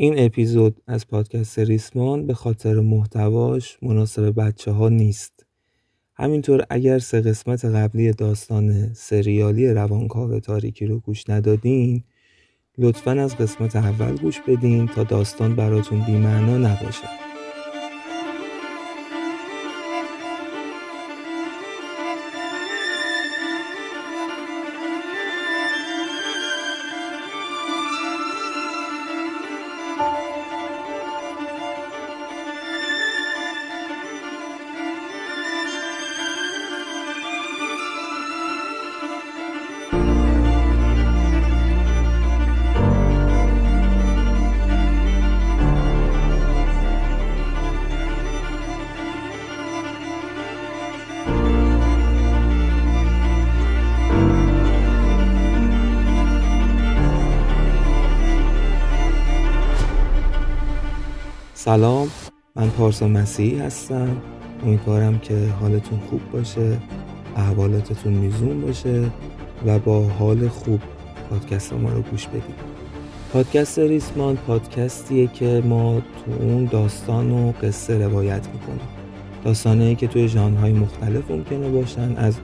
این اپیزود از پادکست ریسمان به خاطر محتواش مناسب بچه ها نیست. همینطور اگر سه قسمت قبلی داستان سریالی روانکاو تاریکی رو گوش ندادین لطفا از قسمت اول گوش بدین تا داستان براتون بیمعنا نباشه. پارسا مسیحی هستم. امیدوارم که حالتون خوب باشه احوالاتتون میزون باشه و با حال خوب پادکست ما رو گوش بدید. پادکست ریسمان پادکستیه که ما تو اون داستان و قصه روایت می‌کنیم. داستانهایی که توی ژانرهای مختلف ممکنه باشن از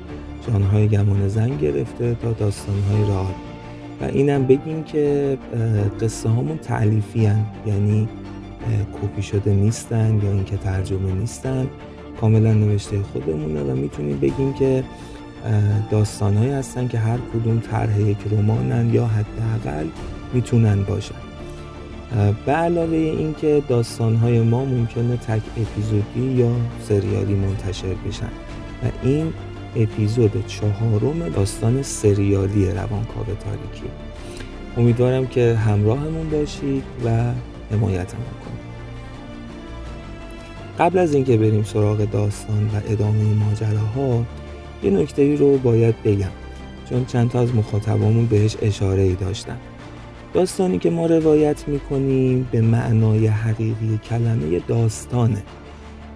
ژانرهای گمان زن گرفته تا داستانهای راه و اینم بگیم که قصه هامون تعلیفی یعنی کپی شده نیستن یا اینکه ترجمه نیستن. کاملا نوشته خودمونه و می‌تونیم بگیم که داستانهایی هستن که هر کدوم طرح یک رمانن یا حداقل می‌تونن باشن. به علاوه اینکه داستانهای ما ممکنه تک اپیزودی یا سریالی منتشر بشن. و این اپیزود چهارم داستان سریالی روانکاو تاریکی. امیدوارم که همراهمون باشید و حمایتمون قبل از اینکه بریم سراغ داستان و ادامه ماجراها یه نکته رو باید بگم چون چند تا از مخاطبامون بهش اشاره ای داشتن. داستانی که ما روایت می‌کنیم به معنای حقیقی کلمه داستانه.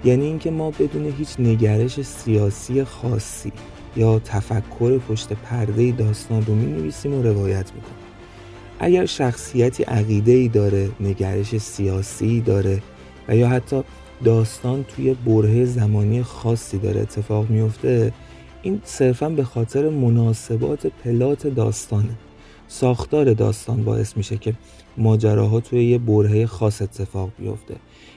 یعنی اینکه ما بدون هیچ نگرش سیاسی خاصی یا تفکر پشت پرده داستان رو می و روایت می‌کنیم. اگر شخصیتی عقیده ای داره نگرش سیاسی داره و یا حتی داستان توی بره زمانی خاصی داره اتفاق میفته این صرفا به خاطر مناسبات پلات داستانه. ساختار داستان باعث میشه که ماجراها توی یه بره خاص اتفاق بیفته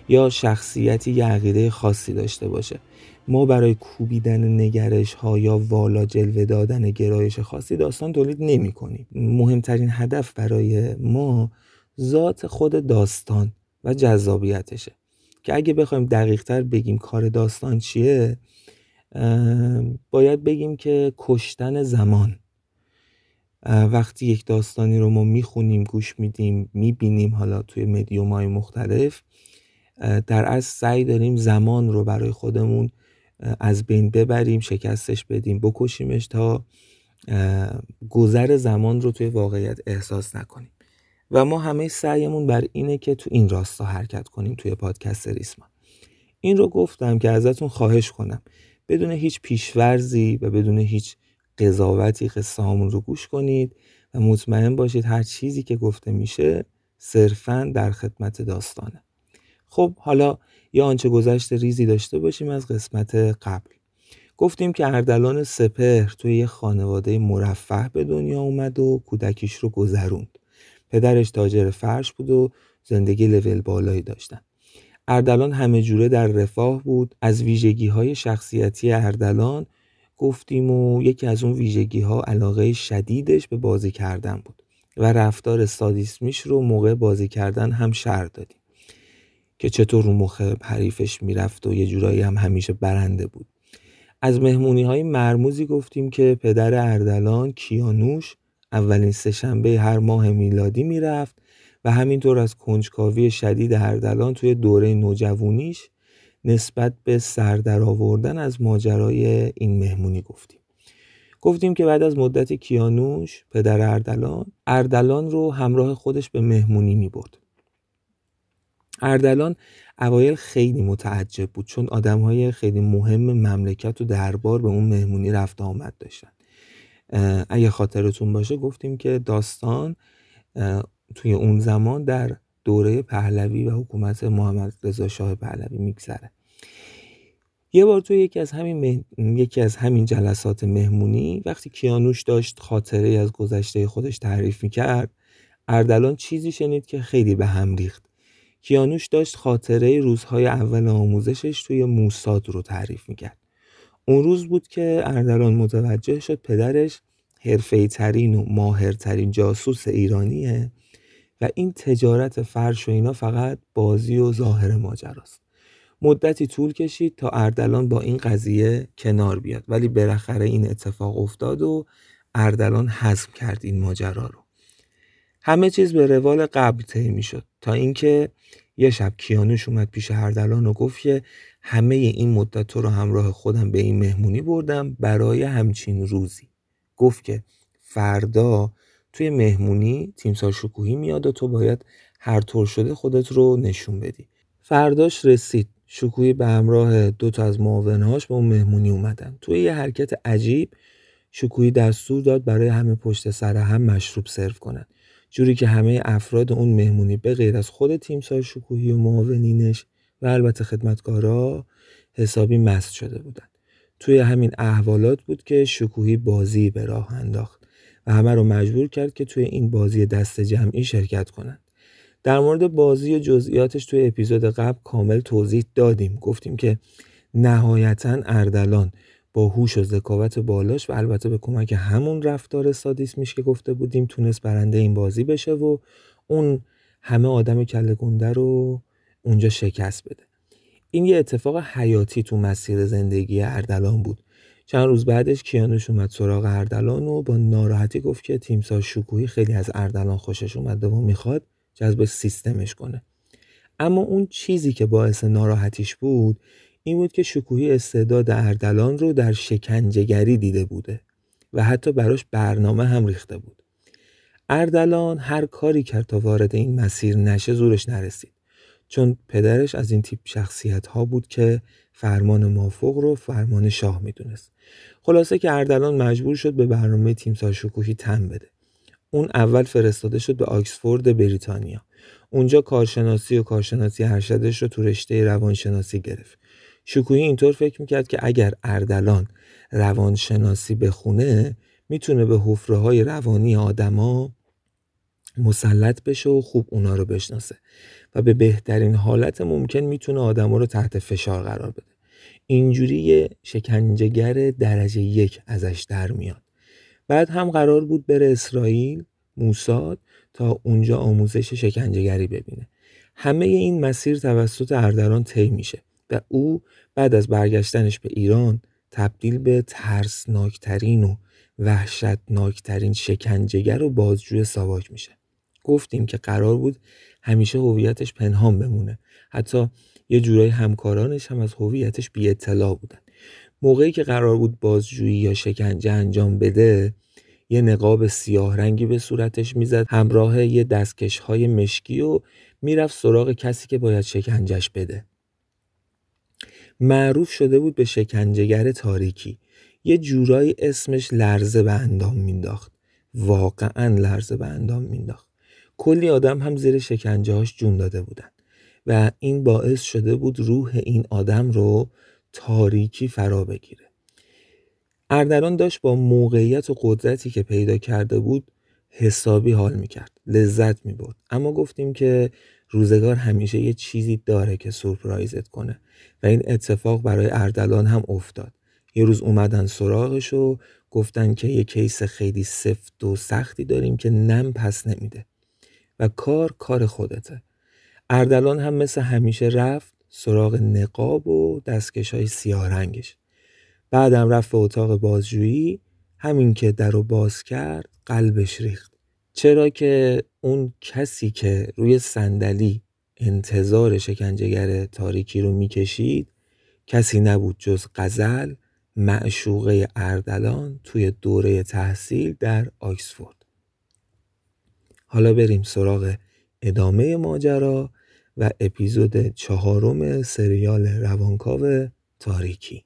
یا شخصیتی یه عقیده خاصی داشته باشه. ما برای کوبیدن نگرش ها یا والا جلوه دادن گرایش خاصی داستان تولید نمی کنیم مهمترین هدف برای ما ذات خود داستان و جذابیتشه. که اگه بخوایم دقیق تر بگیم کار داستان چیه باید بگیم که کشتن زمان. وقتی یک داستانی رو ما می‌خونیم گوش میدیم می‌بینیم حالا توی مدیوم های مختلف در از سعی داریم زمان رو برای خودمون از بین ببریم شکستش بدیم بکشیمش تا گذر زمان رو توی واقعیت احساس نکنیم. و ما همه سعیمون بر اینه که تو این راستا حرکت کنیم توی پادکست ریسمان. این رو گفتم که ازتون خواهش کنم. بدون هیچ پیشورزی و بدون هیچ قضاوتی قصه رو گوش کنید و مطمئن باشید هر چیزی که گفته میشه صرفا در خدمت داستانه. خب حالا یا آنچه گذشته ریزی داشته باشیم از قسمت قبل. گفتیم که اردلان سپهر توی یه خانواده مرفه به دنیا اومد و کودکیش رو گذروند. پدرش تاجر فرش بود و زندگی لول بالایی داشتن. اردلان همه جوره در رفاه بود. از ویژگی های شخصیتی اردلان گفتیم و یکی از اون ویژگی ها علاقه شدیدش به بازی کردن بود و رفتار سادیسمیش رو موقع بازی کردن هم شر دادیم که چطور رو مخ حریفش می‌رفت و یه جورایی هم همیشه برنده بود. از مهمونی های مرموزی گفتیم که پدر اردلان کیانوش اولین سهشنبه هر ماه میلادی می‌رفت و همینطور از کنجکاوی شدید اردلان توی دوره نوجوانیش نسبت به سردر آوردن از ماجرای این مهمونی گفتیم. گفتیم که بعد از مدت کیانوش پدر اردلان اردلان رو همراه خودش به مهمونی می برد اردلان اوایل خیلی متعجب بود چون آدم های خیلی مهم مملکت و دربار به اون مهمونی رفت آمد داشتن. اگه خاطرتون باشه گفتیم که داستان توی اون زمان در دوره پهلوی و حکومت محمد رضا شاه پهلوی میگذره. یه بار تو یکی از همین یکی از همین جلسات مهمونی وقتی کیانوش داشت خاطره از گذشته خودش تعریف می‌کرد اردلان چیزی شنید که خیلی به هم ریخت. کیانوش داشت خاطره روزهای اول آموزشش توی موساد رو تعریف می‌کرد. اون روز بود که اردلان متوجه شد پدرش حرفه ترین و ماهرترین جاسوس ایرانیه و این تجارت فرش و اینا فقط بازی و ظاهر ماجراست. مدتی طول کشید تا اردلان با این قضیه کنار بیاد ولی بالاخره این اتفاق افتاد و اردلان حزم کرد این ماجرا رو. همه چیز به روال قبل طی می‌شد تا اینکه یه شب کیانوش اومد پیش اردلان و گفت که همه این مدت رو همراه خودم به این مهمونی بردم برای همچین روزی. گفت که فردا توی مهمونی تیمسار شکوهی میاد و تو باید هر طور شده خودت رو نشون بدی. فرداش رسید. شکوهی به همراه دو تا از معاونهاش به اون مهمونی اومدن. توی یه حرکت عجیب شکوهی دستور داد برای همه پشت سر هم مشروب سرو کنن. جوری که همه افراد اون مهمونی به غیر از خود تیمسار شکوهی و معاونینش و البته خدمتکارا حسابی مست شده بودن توی همین احوالات بود که شکوهی بازی به راه انداخت و همه رو مجبور کرد که توی این بازی دست جمعی شرکت کنند. در مورد بازی و جزئیاتش توی اپیزود قبل کامل توضیح دادیم گفتیم که نهایتا اردلان با هوش و ذکاوت بالاش و البته به کمک همون رفتار سادیسمیش که گفته بودیم تونست برنده این بازی بشه و اون همه آدم کله گنده رو اونجا شکست بده. این یه اتفاق حیاتی تو مسیر زندگی اردلان بود. چند روز بعدش کیانوش اومد سراغ اردلان و با ناراحتی گفت که تیمسار شکوهی خیلی از اردلان خوشش اومده و می‌خواد جذب سیستمش کنه. اما اون چیزی که باعث ناراحتیش بود این بود که شکوهی استعداد اردلان رو در شکنجهگری دیده بوده و حتی براش برنامه هم ریخته بود. اردلان هر کاری کرد تا وارد این مسیر نشه زورش نرسید. چون پدرش از این تیپ شخصیت ها بود که فرمان مافوق رو فرمان شاه می‌دونست. خلاصه که اردلان مجبور شد به برنامه تیمسار شکوهی تن بده. اون اول فرستاده شد به آکسفورد بریتانیا. اونجا کارشناسی و کارشناسی ارشدش رو تو رشته روانشناسی گرفت. شکوهی اینطور فکر می‌کرد که اگر اردلان روانشناسی بخونه می‌تونه به حفره های روانی آدما مسلط بشه و خوب اونا رو بشناسه. و به بهترین حالت ممکن می‌تونه آدما رو تحت فشار قرار بده. اینجوری یه شکنجهگر درجه یک ازش در میاد. بعد هم قرار بود بره اسرائیل موساد تا اونجا آموزش شکنجهگری ببینه. همه این مسیر توسط اردلان طی میشه و او بعد از برگشتنش به ایران تبدیل به ترسناکترین و وحشتناکترین شکنجهگر و بازجوی ساواک میشه. گفتیم که قرار بود همیشه هویتش پنهان بمونه. حتی یه جورای همکارانش هم از هویتش بی اطلاع بودن. موقعی که قرار بود بازجویی یا شکنجه انجام بده یه نقاب سیاه رنگی به صورتش می‌زد همراه یه دستکش های مشکی و می‌رفت سراغ کسی که باید شکنجش بده. معروف شده بود به شکنجهگر تاریکی. یه جورایی اسمش لرزه به اندام مینداخت واقعا لرزه به اندام مینداخت کلی آدم هم زیر شکنجه هاش جون داده بودن و این باعث شده بود روح این آدم رو تاریکی فرا بگیره. اردلان داشت با موقعیت و قدرتی که پیدا کرده بود حسابی حال می‌کرد لذت می‌برد. اما گفتیم که روزگار همیشه یه چیزی داره که سورپرایزت کنه و این اتفاق برای اردلان هم افتاد. یه روز اومدن سراغش و گفتن که یه کیس خیلی سفت و سختی داریم که نم پس نمیده. و کار کار خودته. اردلان هم مثل همیشه رفت سراغ نقاب و دستکش های سیاه رنگش. بعدم رفت به اتاق بازجویی همین که در رو باز کرد قلبش ریخت. چرا که اون کسی که روی صندلی انتظار شکنجهگر تاریکی رو می‌کشید کسی نبود جز قزل معشوقه اردلان توی دوره تحصیل در آکسفورد. حالا بریم سراغ ادامه ماجرا و اپیزود چهارم سریال روانکاو تاریکی.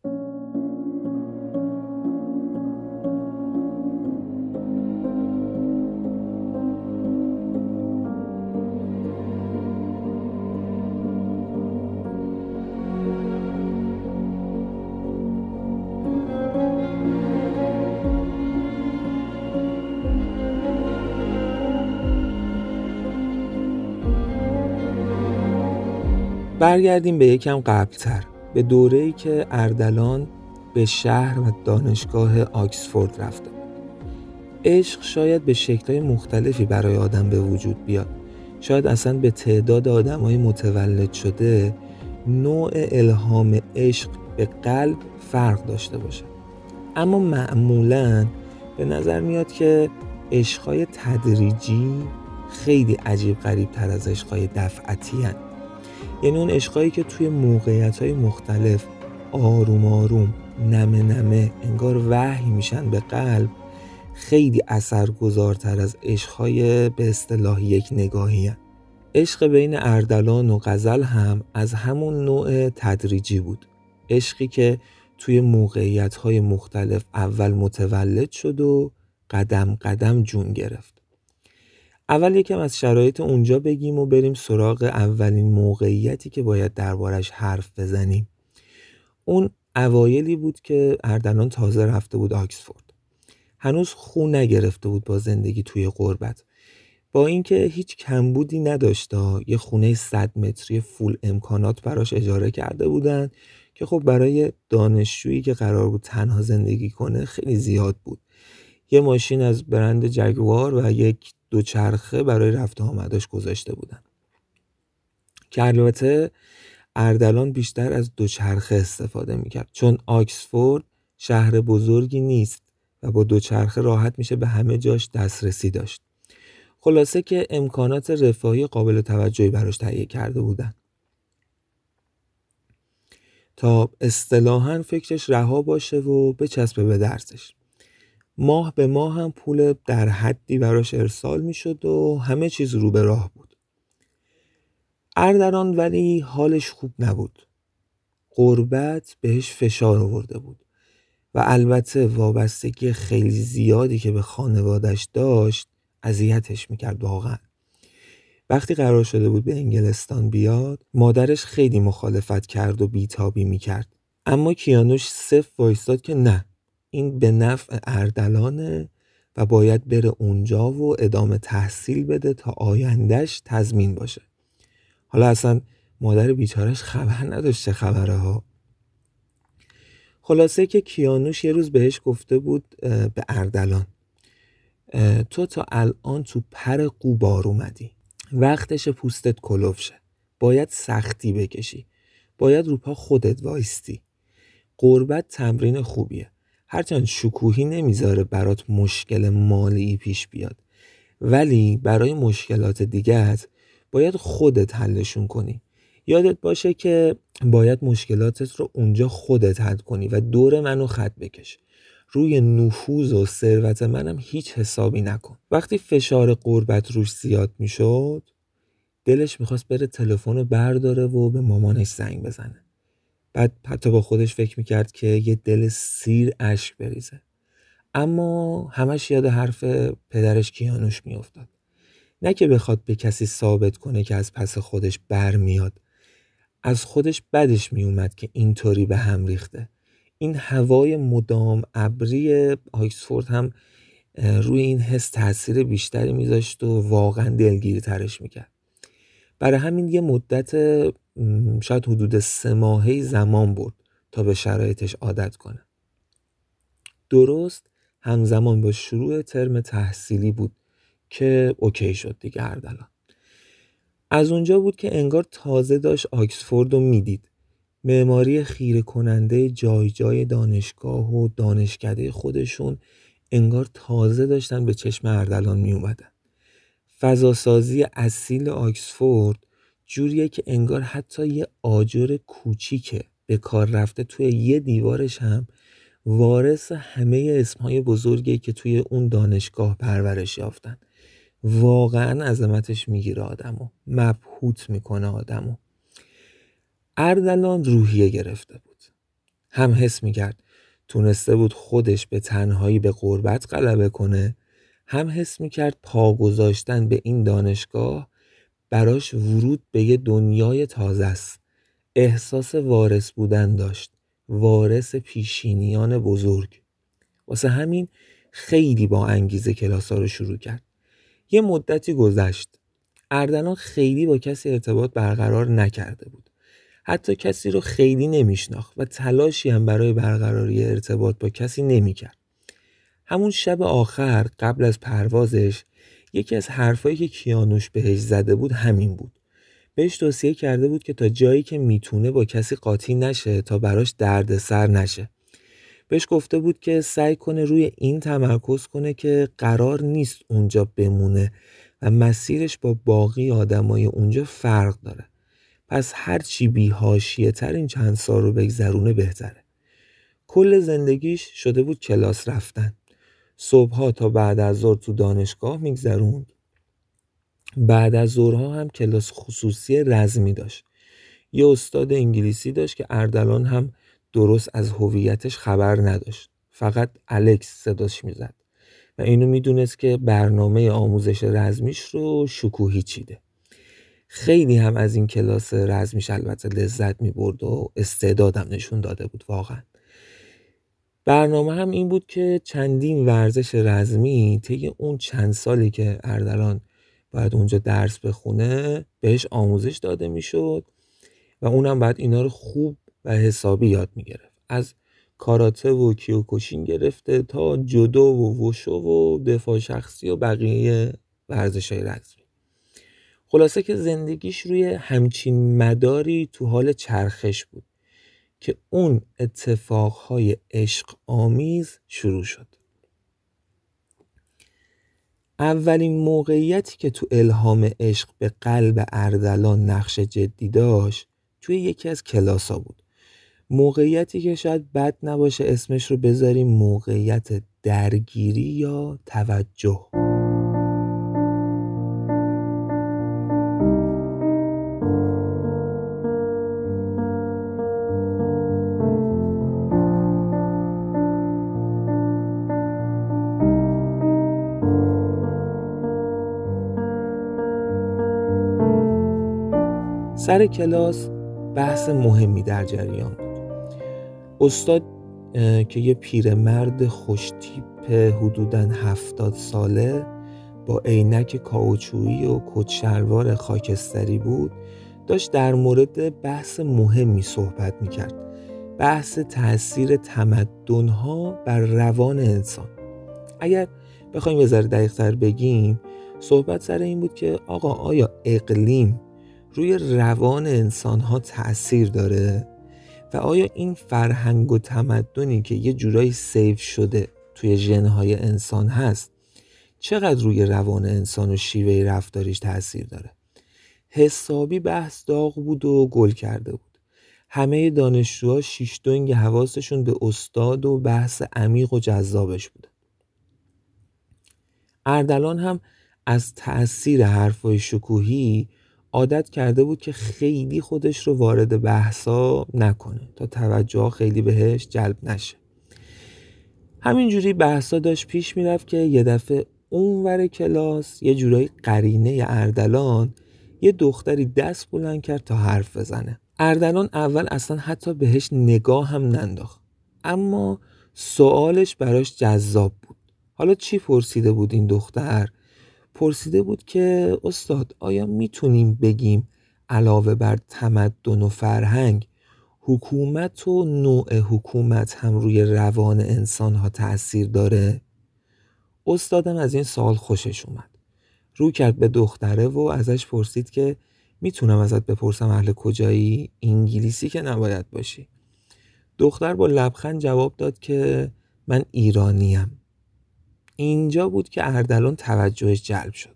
برگردیم به یکم قبلتر به دوره ای که اردلان به شهر و دانشگاه آکسفورد رفته. عشق شاید به شکلهای مختلفی برای آدم به وجود بیاد. شاید اصلا به تعداد آدم های متولد شده نوع الهام عشق به قلب فرق داشته باشه. اما معمولا به نظر میاد که عشقهای تدریجی خیلی عجیب غریب تر از عشقهای دفعتی هن. یعنی اون عشقهایی که توی موقعیت های مختلف آروم آروم نمه نمه انگار وحی میشن به قلب خیلی اثرگذارتر از عشقهای به اصطلاح یک نگاهی. عشق بین اردلان و غزل هم از همون نوع تدریجی بود عشقی که توی موقعیت های مختلف اول متولد شد و قدم قدم جون گرفت اول یکم از شرایط اونجا بگیم و بریم سراغ اولین موقعیتی که باید دربارش حرف بزنیم. اون اوایلی بود که اردلان تازه رفته بود آکسفورد. هنوز خون نگرفته بود با زندگی توی غربت. با اینکه هیچ کمبودی نداشته یه خونه 100 متری فول امکانات براش اجاره کرده بودن که خب برای دانشجویی که قرار بود تنها زندگی کنه خیلی زیاد بود. یه ماشین از برند جگوار و یک دوچرخه برای رفت آمدش گذاشته بودن. که البته اردلان بیشتر از دوچرخه استفاده می‌کرد چون آکسفورد شهر بزرگی نیست و با دوچرخه راحت میشه به همه جاش دسترسی داشت. خلاصه که امکانات رفاهی قابل توجهی براش تهیه کرده بودن. تا اصطلاحا فکرش رها باشه و بچسبه به درسش. ماه به ماه هم پول در حدی براش ارسال می‌شد و همه چیز رو به راه بود. اردران ولی حالش خوب نبود. قربت بهش فشار آورده بود و البته وابستگی خیلی زیادی که به خانوادش داشت اذیتش می‌کرد واقعا. وقتی قرار شده بود به انگلستان بیاد مادرش خیلی مخالفت کرد و بیتابی می‌کرد. اما کیانوش صف وایستاد که نه. این به نفع اردلانه و باید بره اونجا و ادامه تحصیل بده تا آیندهش تضمین باشه. حالا اصلا مادر بیچارش خبر نداشت چه خبره ها خلاصه که کیانوش یه روز بهش گفته بود به اردلان تو تا الان تو پر قوبار اومدی. وقتش پوستت کلوف شه. باید سختی بکشی. باید روپا خودت وایستی. قربت تمرین خوبیه. هرچند شکوهی نمی‌ذاره برات مشکل مالی پیش بیاد ولی برای مشکلات دیگت باید خودت حلشون کنی. یادت باشه که باید مشکلاتت رو اونجا خودت حل کنی و دور منو خط بکش. روی نفوذ و ثروت منم هیچ حسابی نکن. وقتی فشار قربت روش زیاد می‌شد دلش می‌خواست بره تلفن رو برداره و به مامانش زنگ بزنه. بعد حتی با خودش فکر می‌کرد که یه دل سیر اشک بریزه. اما همش یاد حرف پدرش کیانوش میافتاد. نه که بخواد به کسی ثابت کنه که از پس خودش برمیاد. از خودش بدش میومد که اینطوری به هم ریخته. این هوای مدام ابری آکسفورد هم روی این حس تاثیر بیشتری میذاشت و واقعا دلگیری ترش می‌کرد. برای همین یه مدت شاید حدود سه ماهه زمان برد تا به شرایطش عادت کنه. درست همزمان با شروع ترم تحصیلی بود که اوکی شد دیگه اردلان. از اونجا بود که انگار تازه داشت آکسفورد رو می‌دید. معماری خیره کننده جای جای دانشگاه و دانشکده خودشون انگار تازه داشتن به چشم اردلان می اومدن. فضاسازی اصیل آکسفورد جوریه که انگار حتی یه آجر کوچیکه. به کار رفته توی یه دیوارش هم وارث همه اسمهای بزرگی که توی اون دانشگاه پرورش یافتن. واقعا عظمتش می‌گیره آدمو. مبهوت می‌کنه آدمو. اردلان روحیه گرفته بود. هم حس می‌کرد. تونسته بود خودش به تنهایی به قربت غلبه کنه. هم حس می‌کرد پا گذاشتن به این دانشگاه براش ورود به یه دنیای تازه است. احساس وارث بودن داشت. وارث پیشینیان بزرگ. واسه همین خیلی با انگیزه کلاس رو شروع کرد. یه مدتی گذشت. اردلان خیلی با کسی ارتباط برقرار نکرده بود. حتی کسی رو خیلی نمیشناخت و تلاشی هم برای برقراری ارتباط با کسی نمی‌کرد. همون شب آخر قبل از پروازش یکی از حرفایی که کیانوش بهش زده بود همین بود. بهش توصیه کرده بود که تا جایی که می‌تونه با کسی قاطی نشه تا براش دردسر نشه. بهش گفته بود که سعی کنه روی این تمرکز کنه که قرار نیست اونجا بمونه و مسیرش با باقی آدمای اونجا فرق داره. پس هرچی بیهاشیه تر این چند سال رو بگذرونه بهتره. کل زندگیش شده بود کلاس رفتن. صبحها تا بعد از ظهر تو دانشگاه میگذروند. بعد از ظهرها هم کلاس خصوصی رزمی داشت. یه استاد انگلیسی داشت که اردلان هم درست از هویتش خبر نداشت. فقط الکس صداش می‌زد و اینو می‌دونست که برنامه آموزش رزمیش رو شکوهی چیده. خیلی هم از این کلاس رزمیش البته لذت می برد و استعدادم نشون داده بود واقعا برنامه هم این بود که چندین ورزش رزمی طی اون چند سالی که اردلان باید اونجا درس بخونه بهش آموزش داده می‌شد و اونم بعد اینا رو خوب و حسابی یاد می‌گرفت. از کاراته و کیوکوشین گرفته تا جدو و وشو و دفاع شخصی و بقیه ورزش های رزمی. خلاصه که زندگیش روی همچین مداری تو حال چرخش بود. که اون اتفاقهای عشق آمیز شروع شد. اولین موقعیتی که تو الهام عشق به قلب اردلان نقش جدی داشت توی یکی از کلاسا بود. موقعیتی که شاید بد نباشه اسمش رو بذاریم موقعیت درگیری یا توجه. سر کلاس بحث مهمی در جریان بود. استاد که یه پیرمرد خوشتیپ حدودا هفتاد ساله با عینک کاوچویی و کچلوار خاکستری بود داشت در مورد بحث مهمی صحبت می‌کرد. بحث تاثیر تمدنها بر روان انسان. اگر بخوایم یه ذره دقیقتر بگیم صحبت سر این بود که آقا آیا اقلیم روی روان انسان ها تأثیر داره؟ و آیا این فرهنگ و تمدنی که یه جورایی سیف شده توی ژنهای انسان هست چقدر روی روان انسان و شیوه رفتاریش تاثیر داره؟ حسابی بحث داغ بود و گل کرده بود. همه دانشجوها شیش دنگ حواسشون به استاد و بحث عمیق و جذابش بوده. اردلان هم از تأثیر حرفای شکوهی عادت کرده بود که خیلی خودش رو وارد بحثا نکنه تا توجه خیلی بهش جلب نشه. همینجوری بحثا داشت پیش می‌رفت که یه دفعه اونور کلاس یه جورایی قرینه اردلان یه دختری دست بلند کرد تا حرف بزنه. اردلان اول اصلا حتی بهش نگاه هم ننداخت. اما سوالش براش جذاب بود. حالا چی پرسیده بود این دختر؟ پرسیده بود که استاد آیا می‌تونیم بگیم علاوه بر تمدن و فرهنگ حکومت و نوع حکومت هم روی روان انسان ها تأثیر داره؟ استادم از این سال خوشش اومد. رو کرد به دختره و ازش پرسید که می‌تونم ازت بپرسم اهل کجایی؟ انگلیسی که نباید باشی. دختر با لبخند جواب داد که من ایرانیم. اینجا بود که اردلان توجهش جلب شد.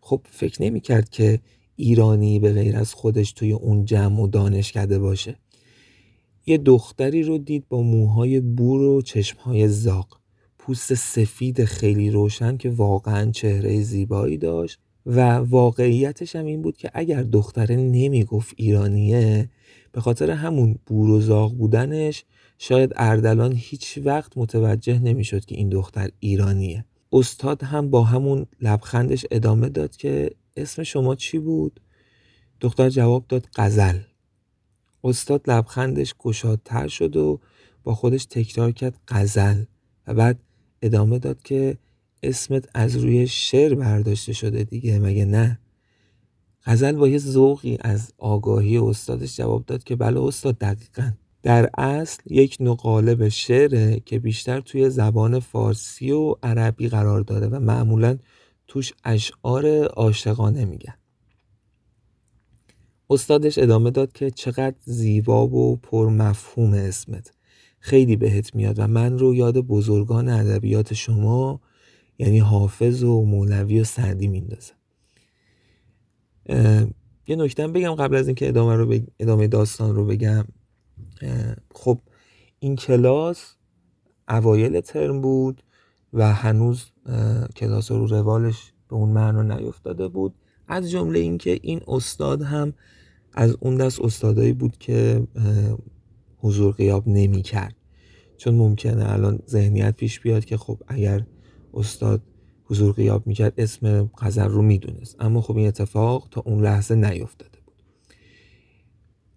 خب فکر نمی کرد که ایرانی به غیر از خودش توی اون جمع و دانشکده باشه. یه دختری رو دید با موهای بور و چشمهای زاق پوست سفید خیلی روشن که واقعا چهره زیبایی داشت و واقعیتش هم این بود که اگر دختره نمی‌گفت ایرانیه به خاطر همون بور و زاغ بودنش شاید اردلان هیچ وقت متوجه نمی‌شد که این دختر ایرانیه استاد هم با همون لبخندش ادامه داد که اسم شما چی بود؟ دختر جواب داد قزل استاد لبخندش گشادتر شد و با خودش تکرار کرد قزل و بعد ادامه داد که اسمت از روی شعر برداشته شده دیگه مگه نه؟ غزل با یه ذوقی از آگاهی استادش جواب داد که بله استاد دقیقا در اصل یک نقالب شعره که بیشتر توی زبان فارسی و عربی قرار داره و معمولا توش اشعار عاشقانه میگن. استادش ادامه داد که چقدر زیبا و پر مفهوم اسمت. خیلی بهت میاد و من رو یاد بزرگان ادبیات شما یعنی حافظ و مولوی و سعدی میندازه. یه نکته بگم قبل از اینکه ادامه رو ادامه داستان رو بگم. خب این کلاس اوایل ترم بود و هنوز کلاس رو روالش به اون معنا نیفتاده بود. از جمله اینکه این استاد هم از اون دست استادایی بود که حضور قیاب نمی کرد. چون ممکنه الان ذهنیت پیش بیاد که خب اگر استاد حضور قیاب می‌کرد اسم غزل رو می‌دونست اما خب این اتفاق تا اون لحظه نیفتاده بود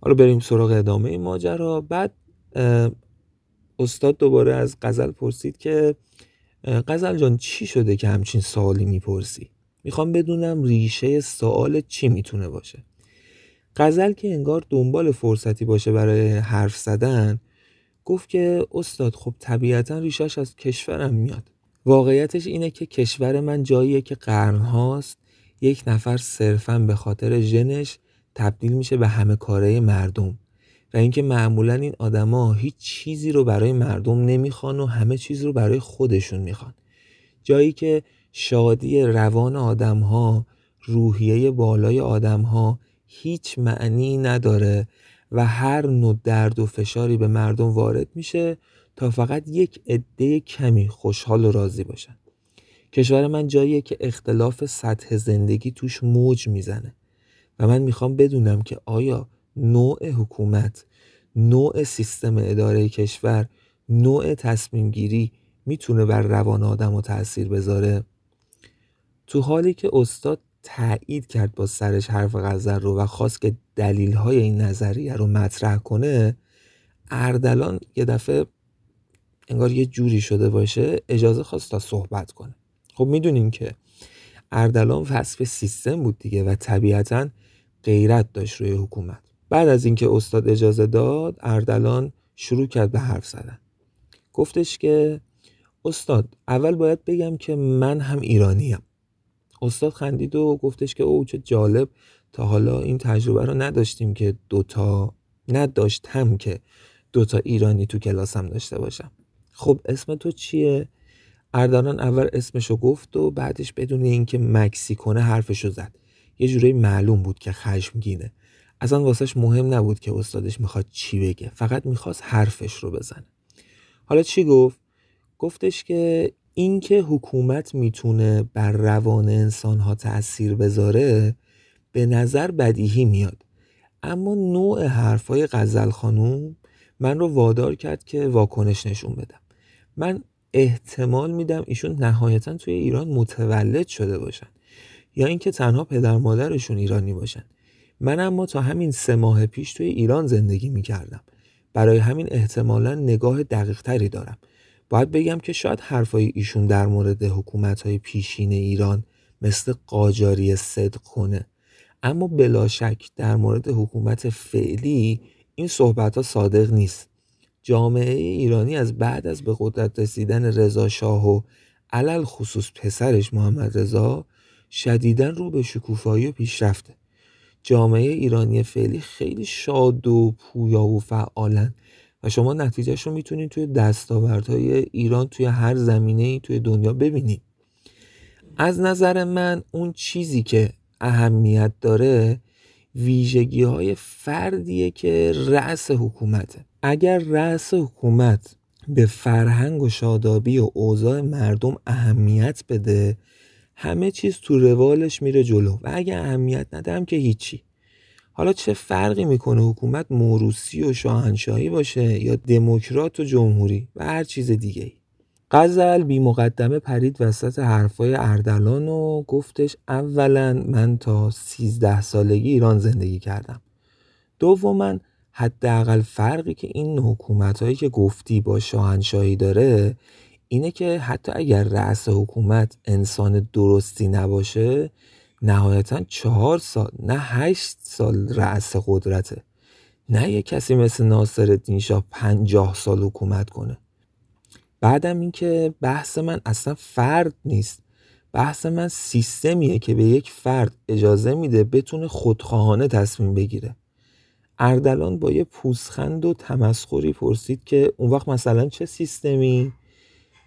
حالا بریم سراغ ادامه این ماجرا. بعد استاد دوباره از غزل پرسید که غزل جان چی شده که همچین سوالی می‌پرسی؟ می‌خوام بدونم ریشه سوال چی می‌تونه باشه. غزل که انگار دنبال فرصتی باشه برای حرف زدن گفت که استاد خب طبیعتا ریشش از کشورم میاد. واقعیتش اینه که کشور من جاییه که قرنهاست. یک نفر صرفا به خاطر ژنش تبدیل میشه به همه کاره مردم. و اینکه معمولا این آدما هیچ چیزی رو برای مردم نمی‌خوان و همه چیز رو برای خودشون می‌خوان. جایی که شادی روان آدم ها روحیه بالای آدم ها هیچ معنی نداره و هر نوع درد و فشاری به مردم وارد میشه تا فقط یک عده کمی خوشحال و راضی باشن. کشور من جاییه که اختلاف سطح زندگی توش موج می‌زنه. و من می‌خوام بدونم که آیا نوع حکومت نوع سیستم اداره کشور نوع تصمیم گیری می‌تونه بر روان آدم و تاثیر بذاره؟ تو حالی که استاد تایید کرد با سرش حرف غزل رو و خواست که دلیل های این نظریه رو مطرح کنه اردلان یه دفعه انگار یه جوری شده باشه اجازه خواست تا صحبت کنه. خب می‌دونیم که اردلان وصف سیستم بود دیگه و طبیعتا غیرت داشت روی حکومت. بعد از اینکه استاد اجازه داد اردلان شروع کرد به حرف زدن. گفتش که استاد اول باید بگم که من هم ایرانیم. استاد خندید و گفتش که او چه جالب تا حالا این تجربه رو نداشتیم که دوتا نداشتم که دوتا ایرانی تو کلاسم داشته باشم. خب اسم تو چیه؟ اردلان اول اسمشو گفت و بعدش بدون اینکه مکسی کنه حرفشو زد. یه جورایی معلوم بود که خشمگینه. اصلا واسهش مهم نبود که استادش می‌خواد چی بگه فقط می‌خواست حرفش رو بزنه. حالا چی گفت؟ گفتش که اینکه حکومت می‌تونه بر روان انسان ها تاثیر بذاره به نظر بدیهی میاد. اما نوع حرفای غزل خانوم من رو وادار کرد که واکنش نشون بدم. من احتمال میدم ایشون نهایتا توی ایران متولد شده باشن. یا اینکه تنها پدر مادرشون ایرانی باشن. من اما تا همین سه ماه پیش توی ایران زندگی می‌کردم. برای همین احتمالا نگاه دقیق تری دارم. باید بگم که شاید حرفای ایشون در مورد حکومت های پیشین ایران مثل قاجاری صدق کنه. اما بلا شک در مورد حکومت فعلی این صحبت ها صادق نیست. جامعه ایرانی از بعد از به قدرت رسیدن رضا شاه و علل خصوص پسرش محمد رضا شدیدا رو به شکوفایی و پیشرفته. جامعه ایرانی فعلی خیلی شاد و پویا و فعالن و شما نتیجهش رو می‌تونید توی دستاوردهای ایران توی هر زمینه ای توی دنیا ببینید. از نظر من اون چیزی که اهمیت داره ویژگی های فردیه که رأس حکومته. اگر رأس حکومت به فرهنگ و شادابی و اوضاع مردم اهمیت بده همه چیز تو روالش میره جلو و اگر اهمیت ندم که هیچی. حالا چه فرقی می‌کنه حکومت موروسی و شاهنشاهی باشه یا دموکرات و جمهوری و هر چیز دیگه ای غزل بی مقدمه پرید وسط حرفای اردلان و گفتش اولا من تا سیزده سالگی ایران زندگی کردم. دوما حداقل فرقی که این حکومت هایی که گفتی با شاهنشاهی داره اینه که حتی اگر رأس حکومت انسان درستی نباشه نهایتا چهار سال نه هشت سال رأس قدرته. نه یه کسی مثل ناصر شاه پنجاه سال حکومت کنه. بعدم اینکه بحث من اصلا فرد نیست. بحث من سیستمیه که به یک فرد اجازه میده بتونه خودخواهانه تصمیم بگیره. اردلان با یه پوسخند و تمسخری پرسید که اون وقت مثلا چه سیستمی؟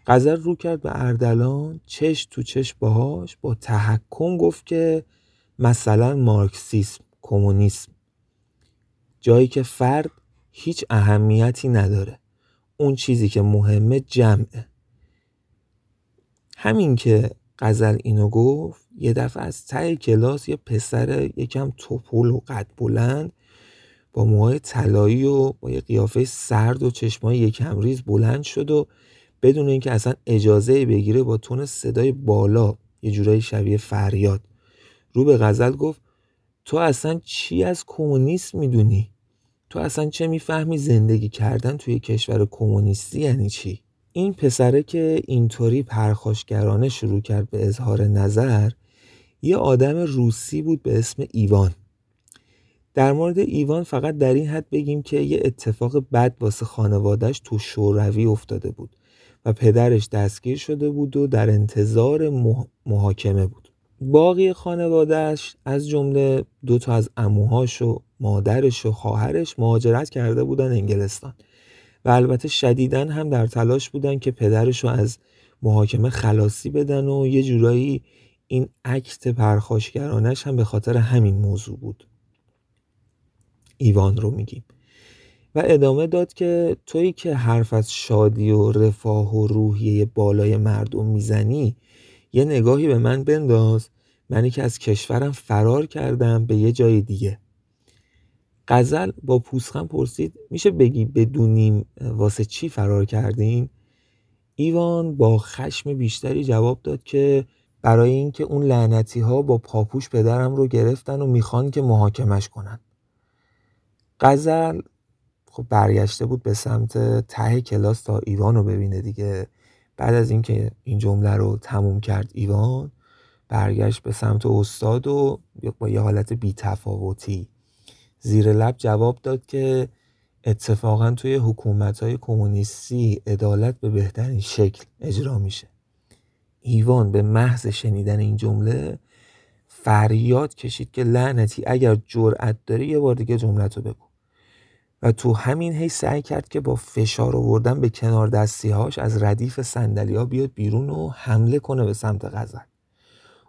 قذر رو کرد به اردلان چش تو چش باهاش با تحکم گفت که مثلا مارکسیسم کمونیسم. جایی که فرد هیچ اهمیتی نداره. اون چیزی که مهمه جمعه. همین که قزل اینو گفت یه دفعه از ته کلاس یه پسر یکم توپول و قد بلند با موهای طلایی و با یه قیافه سرد و چشمای یکم ریز بلند شد و بدون اینکه اصلا اجازه بگیره با تون صدای بالا یه جورایی شبیه فریاد. رو به غزل گفت تو اصلا چی از کمونیسم می‌دونی؟ تو اصلا چه می‌فهمی زندگی کردن توی کشور کمونیستی یعنی چی؟ این پسره که اینطوری پرخاشگرانه شروع کرد به اظهار نظر یه آدم روسی بود به اسم ایوان. در مورد ایوان فقط در این حد بگیم که یه اتفاق بد واسه خانوادهش تو شوروی افتاده بود. و پدرش دستگیر شده بود و در انتظار محاکمه بود. باقی خانوادهش از جمله دو تا از اموهاش و مادرش و خواهرش مهاجرت کرده بودن انگلستان و البته شدیدن هم در تلاش بودن که پدرش رو از محاکمه خلاصی بدن و یه جورایی این عکت پرخاشگرانش هم به خاطر همین موضوع بود. ایوان رو میگیم. و ادامه داد که تویی که حرف از شادی و رفاه و روحیه بالای مردم می‌زنی یه نگاهی به من بنداز. منی که از کشورم فرار کردم به یه جای دیگه. قزل با پوسخم پرسید میشه بگی بدونیم واسه چی فرار کردین؟ ایوان با خشم بیشتری جواب داد که برای اینکه اون لعنتی ها با پاپوش پدرم رو گرفتن و می‌خوان که محاکمش کنن. قزل خب برگشته بود به سمت ته کلاس تا ایوان رو ببینه دیگه. بعد از اینکه این جمله رو تموم کرد ایوان برگشت به سمت استاد و با یه حالت بیتفاوتی. زیر لب جواب داد که اتفاقا توی حکومت های کمونیستی عدالت به بهترین شکل اجرا میشه. ایوان به محض شنیدن این جمله فریاد کشید که لعنتی اگر جرأت داری یه بار دیگه جملت رو بگو. و تو همین هی سعی کرد که با فشار آوردن به کنار دستیهاش از ردیف سندلیا بیاد بیرون و حمله کنه به سمت غزل.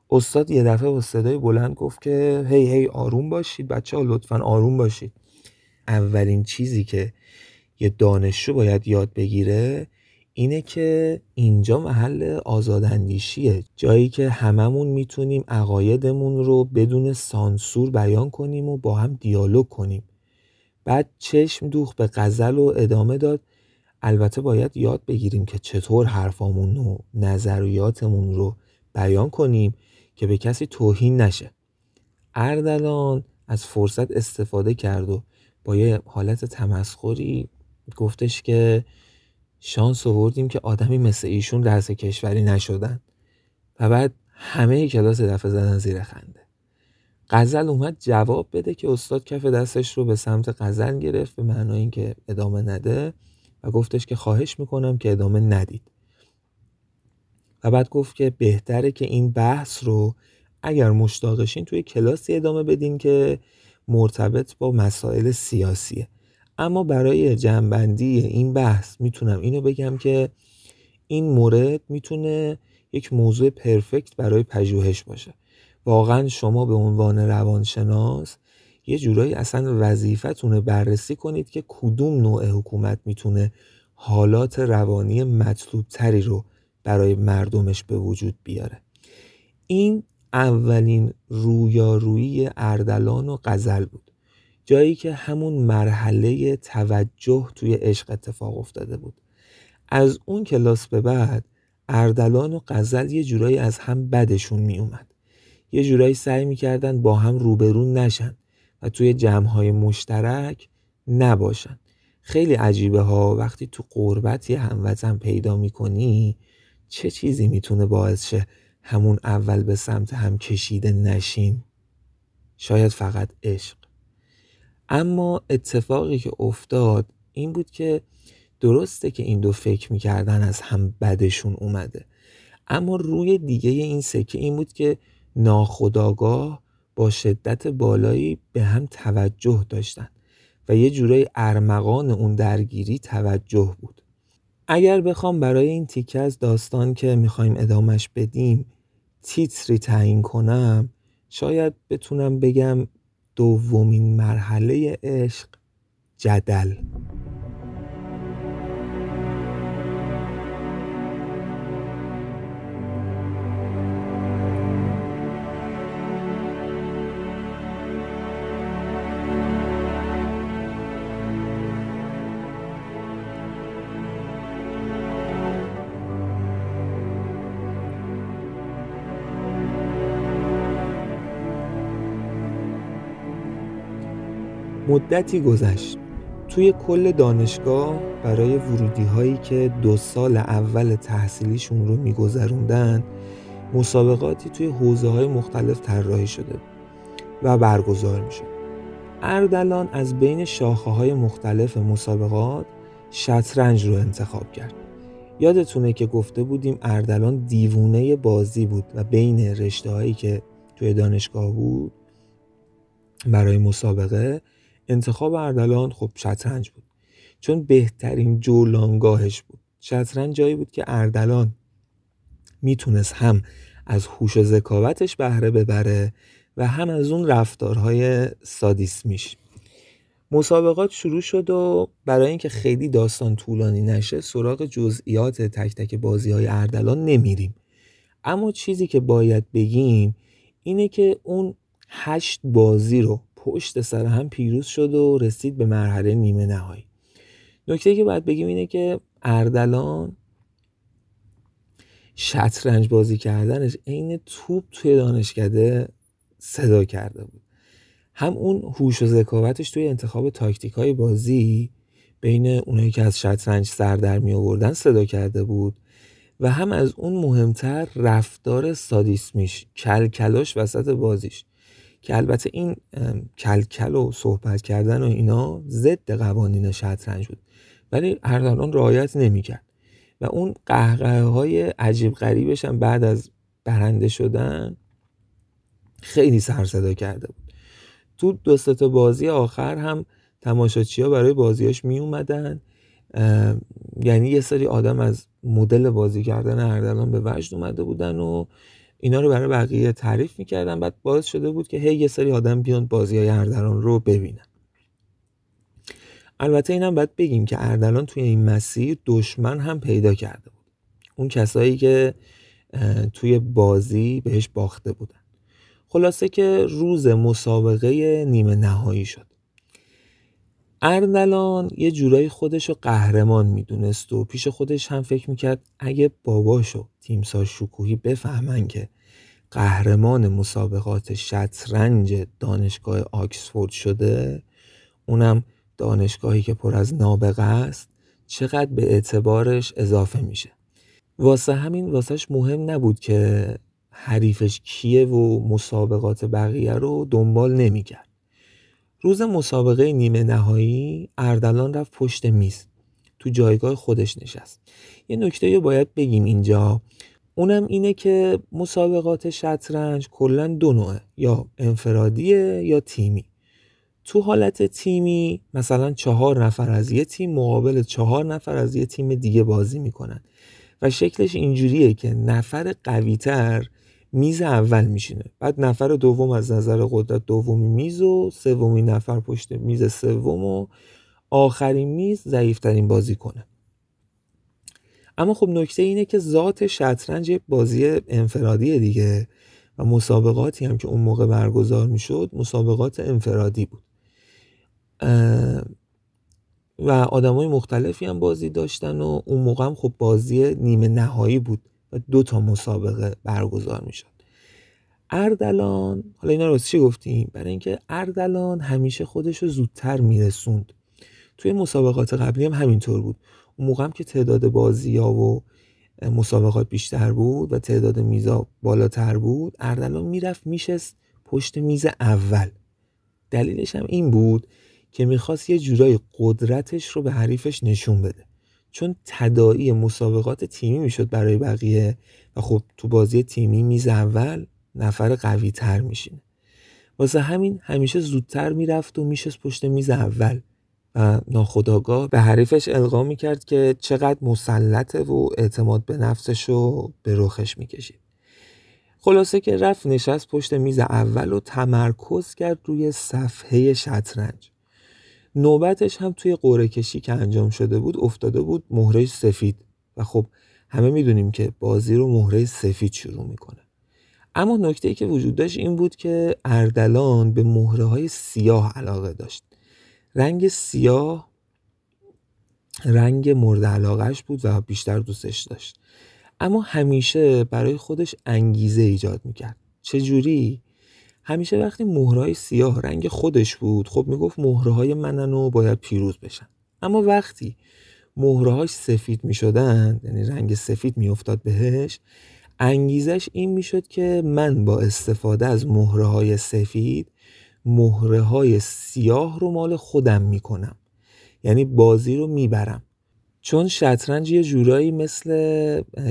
استاد یه دفعه با صدای بلند گفت که هی هی آروم باشید بچه ها لطفا آروم باشید. اولین چیزی که یه دانشجو باید یاد بگیره اینه که اینجا محل آزاداندیشیه. جایی که هممون می‌تونیم عقایدمون رو بدون سانسور بیان کنیم و با هم دیالوگ کنیم. بعد چشم دوخ به غزل و ادامه داد. البته باید یاد بگیریم که چطور حرفامون و نظریاتمون رو بیان کنیم که به کسی توهین نشه. اردلان از فرصت استفاده کرد و با یه حالت تمسخری گفتش که شانس آوردیم که آدمی مثل ایشون درس کشوری نشدن. و بعد همه کلاس دفعه زدن زیر خنده. قزل اومد جواب بده که استاد کف دستش رو به سمت قزل گرفت به معنای اینکه ادامه نده و گفتش که خواهش می‌کنم که ادامه ندید. و بعد گفت که بهتره که این بحث رو اگر مشتاقشین توی کلاسی ادامه بدین که مرتبط با مسائل سیاسیه. اما برای جنبندی این بحث می‌تونم اینو بگم که این مورد می‌تونه یک موضوع پرفکت برای پژوهش باشه. واقعا شما به عنوان روانشناس یه جورایی اصلا وظیفتونه بررسی کنید که کدوم نوع حکومت می‌تونه حالات روانی مطلوب تری رو برای مردمش به وجود بیاره. این اولین رویارویی اردلان و قزل بود جایی که همون مرحله توجه توی عشق اتفاق افتاده بود. از اون کلاس به بعد اردلان و قزل یه جورایی از هم بدشون می اومد یه جورایی سعی می‌کردن با هم روبرون نشن و توی جمعهای مشترک نباشن. خیلی عجیبه ها وقتی تو قربت یه هموطن پیدا می‌کنی چه چیزی می‌تونه باعث شه همون اول به سمت هم کشیده نشین شاید فقط عشق. اما اتفاقی که افتاد این بود که درسته که این دو فکر می‌کردن از هم بدشون اومده. اما روی دیگه این سکه این بود که ناخداگاه با شدت بالایی به هم توجه داشتن و یه جورای ارمغان اون درگیری توجه بود. اگر بخوام برای این تیکه از داستان که می‌خوایم ادامش بدیم تیتری تعیین کنم شاید بتونم بگم دومین مرحله عشق جدل. مدتی گذشت. توی کل دانشگاه برای ورودی هایی که دو سال اول تحصیلیشون رو میگذروندن مسابقاتی توی حوزه های مختلف طراحی شده و برگزار می‌شد. اردلان از بین شاخه های مختلف مسابقات شطرنج رو انتخاب کرد. یادتونه که گفته بودیم اردلان دیوونه بازی بود و بین رشته هایی که توی دانشگاه بود برای مسابقه انتخاب اردلان خب شطرنج بود. چون بهترین جولانگاهش بود. شطرنج جایی بود که اردلان می‌تونست هم از هوش و ذکاوتش بهره ببره و هم از اون رفتارهای سادیسمیش. مسابقات شروع شد و برای اینکه خیلی داستان طولانی نشه سراغ جزئیات تک تک بازی های اردلان نمیریم. اما چیزی که باید بگیم اینه که اون هشت بازی رو پشت سر هم پیروز شد و رسید به مرحله نیمه نهایی. نکته که باید بگیم اینه که اردلان شطرنج بازی کردنش عین توپ توی دانشکده صدا کرده بود. هم اون هوش و ذکاوتش توی انتخاب تاکتیک های بازی بین اونایی که از شطرنج سر در می آوردن صدا کرده بود و هم از اون مهمتر رفتار سادیسمیش کلکلاش وسط بازیش. که البته این کلکل و صحبت کردن و اینا ضد قوانین شطرنج بود. ولی اردلان رعایت نمی‌کرد. و اون قهقه های عجیب غریبش هم بعد از برنده شدن خیلی سر صدا کرده بود. تو دو تا بازی آخر هم تماشاچی ها برای بازیاش می اومدن یعنی یه سری آدم از مدل بازی کردن اردلان به وجد اومده بودن و اینا رو برای بقیه تعریف می‌کردن بعد باعث شده بود که هی یه سری آدم بیان بازی های اردلان رو ببینن. البته اینم باید بگیم که اردلان توی این مسیر دشمن هم پیدا کرده بود. اون کسایی که توی بازی بهش باخته بودن. خلاصه که روز مسابقه نیمه نهایی شد. اردلان یه جورایی خودش رو قهرمان می‌دونست و پیش خودش هم فکر می‌کرد اگه باباشو تیمسا شکوهی بفهمن که قهرمان مسابقات شطرنج دانشگاه آکسفورد شده اونم دانشگاهی که پر از نابغه است چقدر به اعتبارش اضافه میشه. واسه همین واسهش مهم نبود که حریفش کیه و مسابقات بقیه رو دنبال نمی‌کرد. روز مسابقه نیمه نهایی اردلان رفت پشت میز. تو جایگاه خودش نشست. یه نکته باید بگیم اینجا. اونم اینه که مسابقات شطرنج کلا دو نوعه. یا انفرادیه یا تیمی. تو حالت تیمی مثلا چهار نفر از یه تیم مقابل چهار نفر از یه تیم دیگه بازی می‌کنن. و شکلش اینجوریه که نفر قویتر میز اول میشینه. بعد نفر دوم از نظر قدرت دومی میز و سومی نفر پشت میز سوم و آخرین میز ضعیفترین بازی کنه اما خب نکته اینه که ذات شطرنج بازی انفرادی دیگه و مسابقاتی هم که اون موقع برگزار می‌شد مسابقات انفرادی بود. و آدمای مختلفی هم بازی داشتن و اون موقع هم خب بازی نیمه نهایی بود. و دو تا مسابقه برگزار می‌شد. اردلان حالا اینا رو چی گفتیم؟ برای اینکه اردلان همیشه خودش رو زودتر میرسوند. توی مسابقات قبلی هم همینطور بود. اون موقع هم که تعداد بازی ها و مسابقات بیشتر بود و تعداد میزا بالاتر بود اردلان می‌رفت میشست پشت میز اول. دلیلش هم این بود که می‌خواست یه جورای قدرتش رو به حریفش نشون بده. چون تداعی مسابقات تیمی می‌شد برای بقیه و خب تو بازی تیمی میز اول نفر قوی تر میشینه. واسه همین همیشه زودتر می‌رفت و میشست پشت میز اول و ناخداگاه به حریفش القا می‌کرد که چقدر مسلطه و اعتماد به نفسش رو به رخش می‌کشید. خلاصه که رفت نشست پشت میز اول و تمرکز کرد روی صفحه شطرنج. نوبتش هم توی قوره کشی که انجام شده بود افتاده بود مهره سفید. و خب همه می‌دونیم که بازی رو مهره سفید شروع می‌کنه. اما نکته ای که وجود داشت این بود که اردلان به مهره های سیاه علاقه داشت. رنگ سیاه رنگ مورد علاقهش بود و بیشتر دوستش داشت. اما همیشه برای خودش انگیزه ایجاد می‌کرد. چجوری؟ همیشه وقتی مهرهای سیاه رنگ خودش بود خب می‌گفت مهرهای منن و باید پیروز بشن. اما وقتی مهرهاش سفید می‌شدن یعنی رنگ سفید میافتاد بهش انگیزش این می‌شد که من با استفاده از مهره سفید مهره های سیاه رو مال خودم می‌کنم. یعنی بازی رو می‌برم. چون شطرنج یه جورایی مثل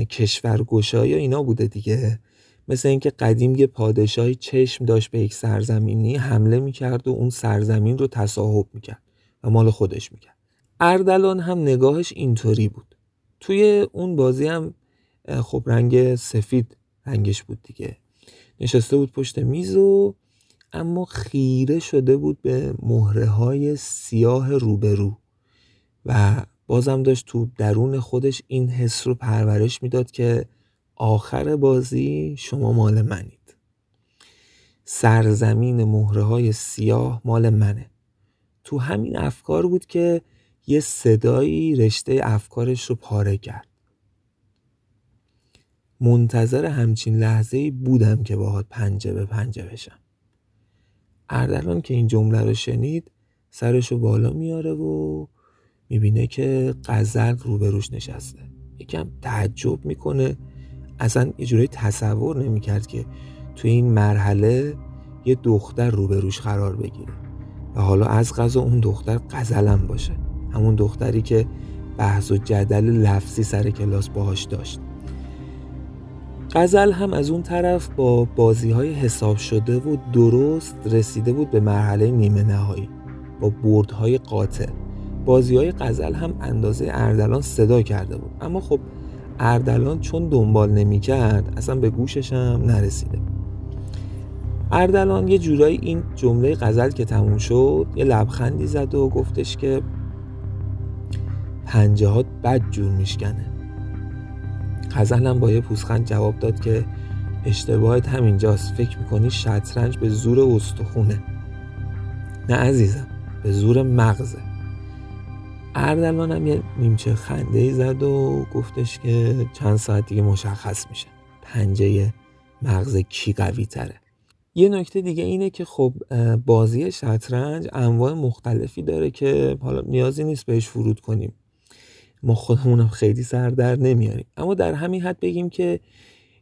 کشورگشایی یا اینا بوده دیگه. مثل اینکه قدیم یه پادشاهی چشم داشت به یک سرزمینی حمله می‌کرد و اون سرزمین رو تصاحب می‌کرد و مال خودش می‌کرد. اردلان هم نگاهش اینطوری بود. توی اون بازی هم خب رنگ سفید رنگش بود دیگه. نشسته بود پشت میز و اما خیره شده بود به مهره های سیاه روبرو و بازم داشت تو درون خودش این حس رو پرورش می‌داد که آخر بازی شما مال منید. سرزمین مهره های سیاه مال منه. تو همین افکار بود که یه صدایی رشته افکارش رو پاره کرد. منتظر همچین لحظه بودم که باهات پنجه به پنجه بشم. اردلان که این جمله رو شنید سرش رو بالا میاره و می‌بینه که قزل روبروش نشسته. یکم تعجب می‌کنه. اصلا یه جوری تصور نمی‌کرد که توی این مرحله یه دختر روبروش قرار بگیره. و حالا از غذا اون دختر قزلم باشه. همون دختری که بحث و جدل لفظی سر کلاس باهاش داشت. غزل هم از اون طرف با بازی های حساب شده و درست رسیده بود به مرحله نیمه نهایی. با بردهای قاطع. بازی های غزل هم اندازه اردلان صدا کرده بود. اما خب اردلان چون دنبال نمی کرد اصلا به گوشش هم نرسیده. اردلان یه جورایی این جمله غزل که تموم شد یه لبخندی زد و گفتش که پنجه ها بد جور میشکنه. غزلم با یه پوسخند جواب داد که اشتباهت همینجاست فکر می‌کنی شطرنج به زور استخونه. نه عزیزم به زور مغزه. اردلان هم یه نیمچه خنده ای زد و گفتش که چند ساعت دیگه مشخص میشه. پنجه مغز کی قوی تره. یه نکته دیگه اینه که خب بازی شطرنج انواع مختلفی داره که حالا نیازی نیست بهش فرود کنیم. ما خودمونم خیلی سر در نمیاریم. اما در همین حد بگیم که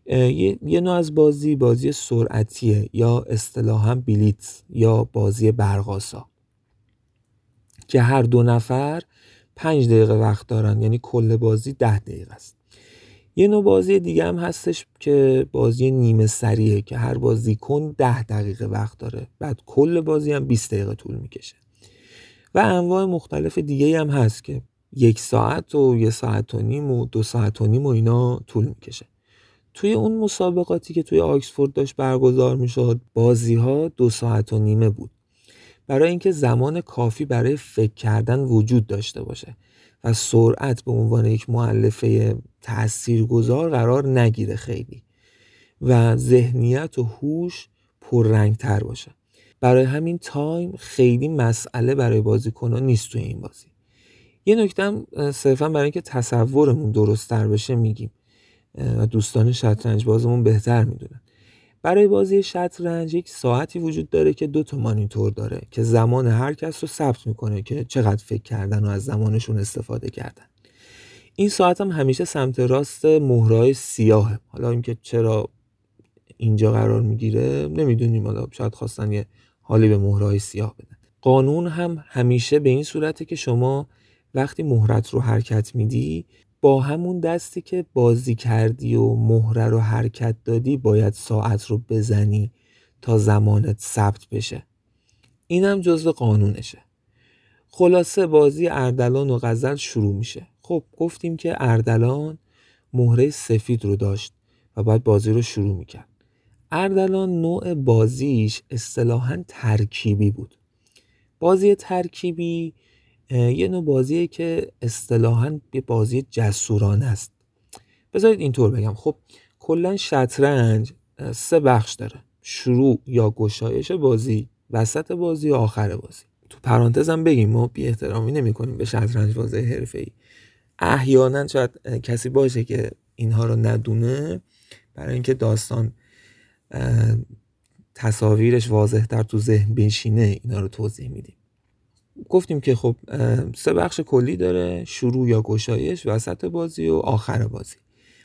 یه،, یه نوع از بازی بازی سرعتیه یا اصطلاحا بیلیتس یا بازی برقاسا که هر دو نفر پنج دقیقه وقت دارن یعنی کل بازی ده دقیقه است. یه نوع بازی دیگه هم هستش که بازی نیمه سریه که هر بازیکن ده دقیقه وقت داره. بعد کل بازی هم 20 دقیقه طول می‌کشه. و انواع مختلف دیگه هم هست که یک ساعت و یه ساعت و نیم و دو ساعت و نیم و اینا طول می‌کشه. توی اون مسابقاتی که توی آکسفورد داشت برگزار می‌شد بازی ها دو ساعت و نیمه بود. برای اینکه زمان کافی برای فکر کردن وجود داشته باشه و سرعت به عنوان یک معلفه تاثیرگذار قرار نگیره خیلی و ذهنیت و هوش پررنگتر باشه. برای همین تایم خیلی مسئله برای بازیکنان نیست توی این بازی. یه نکته هم صرفا برای اینکه تصورمون درست تر بشه میگیم. و دوستان شطرنج بازمون بهتر می‌دونن. برای بازی شطرنج یک ساعتی وجود داره که دو تا مانیتور داره که زمان هر کس رو ثبت می‌کنه که چقدر فکر کردن و از زمانشون استفاده کردن. این ساعت هم همیشه سمت راست مهرهای سیاهه. حالا اینکه چرا اینجا قرار می‌گیره نمی‌دونیم. حالا شاید خواستن یه حالی به مهرهای سیاه بدن. قانون هم همیشه به این صورته که شما وقتی مهرت رو حرکت میدی با همون دستی که بازی کردی و مهره رو حرکت دادی باید ساعت رو بزنی تا زمانت ثبت بشه. اینم جزو قانونشه. خلاصه بازی اردلان و غزل شروع میشه. خب گفتیم که اردلان مهره سفید رو داشت و باید بازی رو شروع می‌کرد. اردلان نوع بازیش اصطلاحا ترکیبی بود. بازی ترکیبی یه نوع بازیه که اصطلاحا یه بازی جسورانه است. بذارید اینطور بگم. خب کلا شطرنج سه بخش داره. شروع یا گشایش بازی وسط بازی و آخر بازی. تو پرانتزم بگیم ما بی احترامی نمی کنیم به شطرنج بازی حرفه ای احیانا شاید کسی باشه که اینها رو ندونه برای اینکه داستان تصاویرش واضح تر تو ذهن بشینه اینا رو توضیح میدیم. گفتیم که خب سه بخش کلی داره شروع یا گشایش وسط بازی و آخر بازی.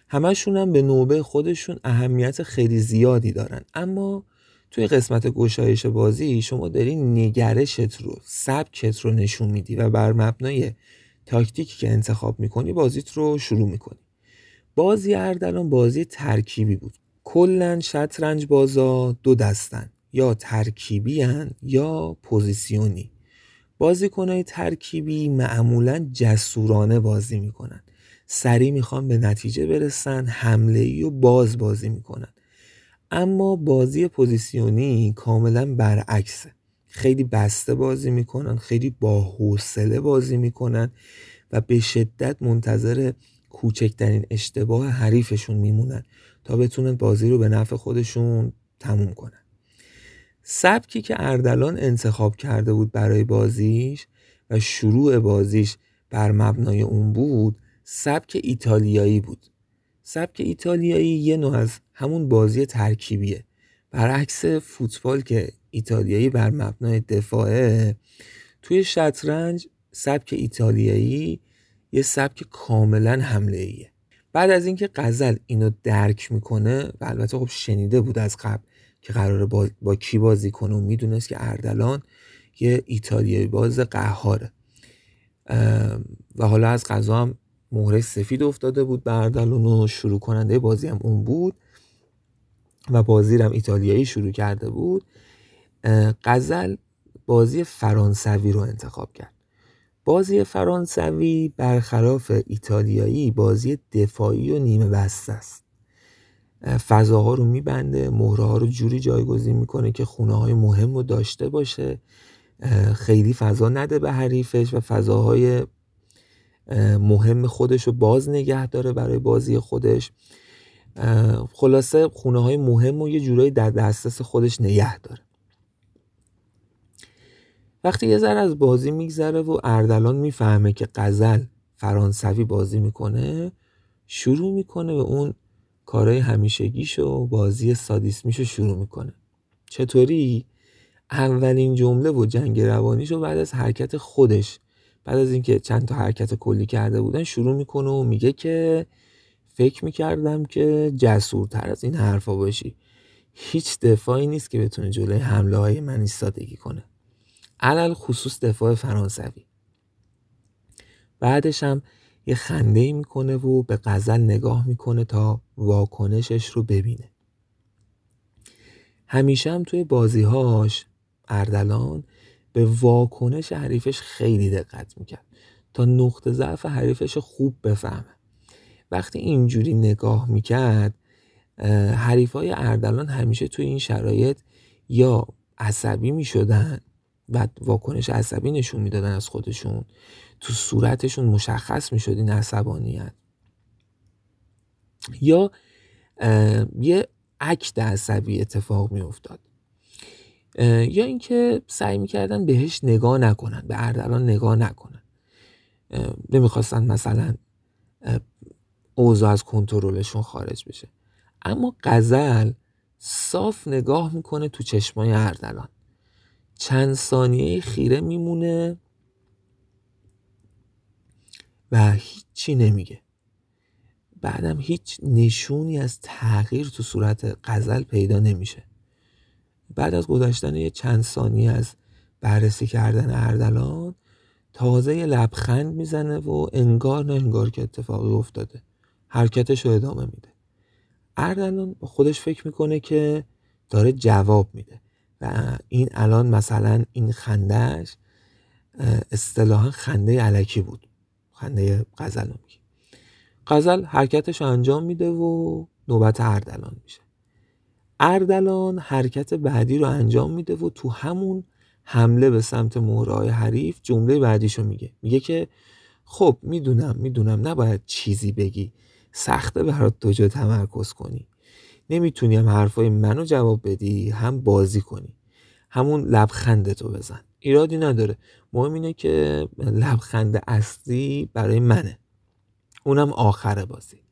همشون هم به نوبه خودشون اهمیت خیلی زیادی دارن. اما توی قسمت گشایش بازی شما داری نگرشت رو سبکت رو نشون میدی و بر مبنای تاکتیکی که انتخاب می‌کنی بازیت رو شروع می‌کنی. بازی اردلان بازی ترکیبی بود. کلا شطرنج بازا دو دستن. یا ترکیبی یا پوزیسیونی. بازیکنهای ترکیبی معمولا جسورانه بازی می‌کنن. سریع می‌خوان به نتیجه برسن حمله ای و باز بازی می‌کنن. اما بازی پوزیسیونی کاملا برعکسه. خیلی بسته بازی می‌کنن خیلی با حوصله بازی می‌کنن و به شدت منتظر کوچکترین اشتباه حریفشون میمونن تا بتونن بازی رو به نفع خودشون تموم کنن. سبکی که اردلان انتخاب کرده بود برای بازیش و شروع بازیش بر مبنای اون بود سبک ایتالیایی بود. سبک ایتالیایی یه نوع از همون بازی ترکیبیه. برعکس فوتبال که ایتالیایی بر مبنای دفاعه توی شطرنج سبک ایتالیایی یه سبک کاملا حمله ایه بعد از اینکه غزل اینو درک می‌کنه و البته خب شنیده بود از قبل که قراره با, با کی بازی کنه و می‌دونست که اردلان یه ایتالیایی باز قهاره. و حالا از قضا هم مهره سفید افتاده بود به اردلان و شروع کننده بازی هم اون بود و بازی هم ایتالیایی شروع کرده بود. غزل بازی فرانسوی رو انتخاب کرد. بازی فرانسوی برخلاف ایتالیایی بازی دفاعی و نیمه بسته است. فضاها رو میبنده مهره ها رو جوری جایگزین می‌کنه که خونه های مهم رو داشته باشه. خیلی فضا نده به حریفش و فضاهای مهم خودش رو باز نگه داره برای بازی خودش. خلاصه خونه های مهم و یه جورایی در دسترس خودش نگه داره. وقتی یه ذره از بازی میگذره و اردلان می‌فهمه که قزل فرانسوی بازی می‌کنه شروع می‌کنه به اون کارهای همیشگیش و بازی سادیسمیشو شروع می‌کنه. چطوری؟ اولین جمله و جنگ روانیشو بعد از حرکت خودش بعد از اینکه چند تا حرکت کلی کرده بودن شروع می‌کنه و میگه که فکر می‌کردم که جسورتر از این حرفا باشی. هیچ دفاعی نیست که بتونه جلوی حمله های من ایستادگی کنه. علل خصوص دفاع فرانسوی. بعدش هم یه خنده ای می‌کنه و به غزل نگاه می‌کنه تا واکنشش رو ببینه. همیشه هم توی بازیهاش اردلان به واکنش حریفش خیلی دقت می‌کرد تا نقطه ضعف حریفش خوب بفهمه. وقتی اینجوری نگاه می‌کرد حریفای اردلان همیشه توی این شرایط یا عصبی می‌شدن و واکنش عصبی نشون می‌دادن از خودشون. تو صورتشون مشخص می‌شد این عصبانیت. یا یه عکت عصبی اتفاق میافتاد. یا اینکه سعی می‌کردن بهش نگاه نکنن به اردلان نگاه نکنن. نمی‌خواستن مثلا اوضاع از کنترلشون خارج بشه. اما قزل صاف نگاه می‌کنه تو چشمای اردلان. چند ثانیه خیره میمونه و هیچی نمیگه. بعدم هیچ نشونی از تغییر تو صورت غزل پیدا نمیشه. بعد از گذشتن یه چند ثانیه از بررسی کردن اردلان تازه یه لبخند می‌زنه و انگار نه انگار که اتفاقی افتاده. حرکتش رو ادامه میده. اردلان با خودش فکر می‌کنه که داره جواب میده. و این الان مثلا این خندهش اصطلاحا خنده علکی بود. خنده غزل میگه. غزل حرکتش انجام میده و نوبت اردلان میشه. اردلان حرکت بعدی رو انجام میده و تو همون حمله به سمت مهرهای حریف جمله بعدیشو میگه. میگه که خب می‌دونم می‌دونم نباید چیزی بگی. سخته برات دو جا تمرکز کنی. نمی‌تونی هم حرفای منو جواب بدی هم بازی کنی. همون لبخندتو بزن. ایرادی نداره. مهم اینه که لبخند اصلی برای منه. اونم آخر بازی.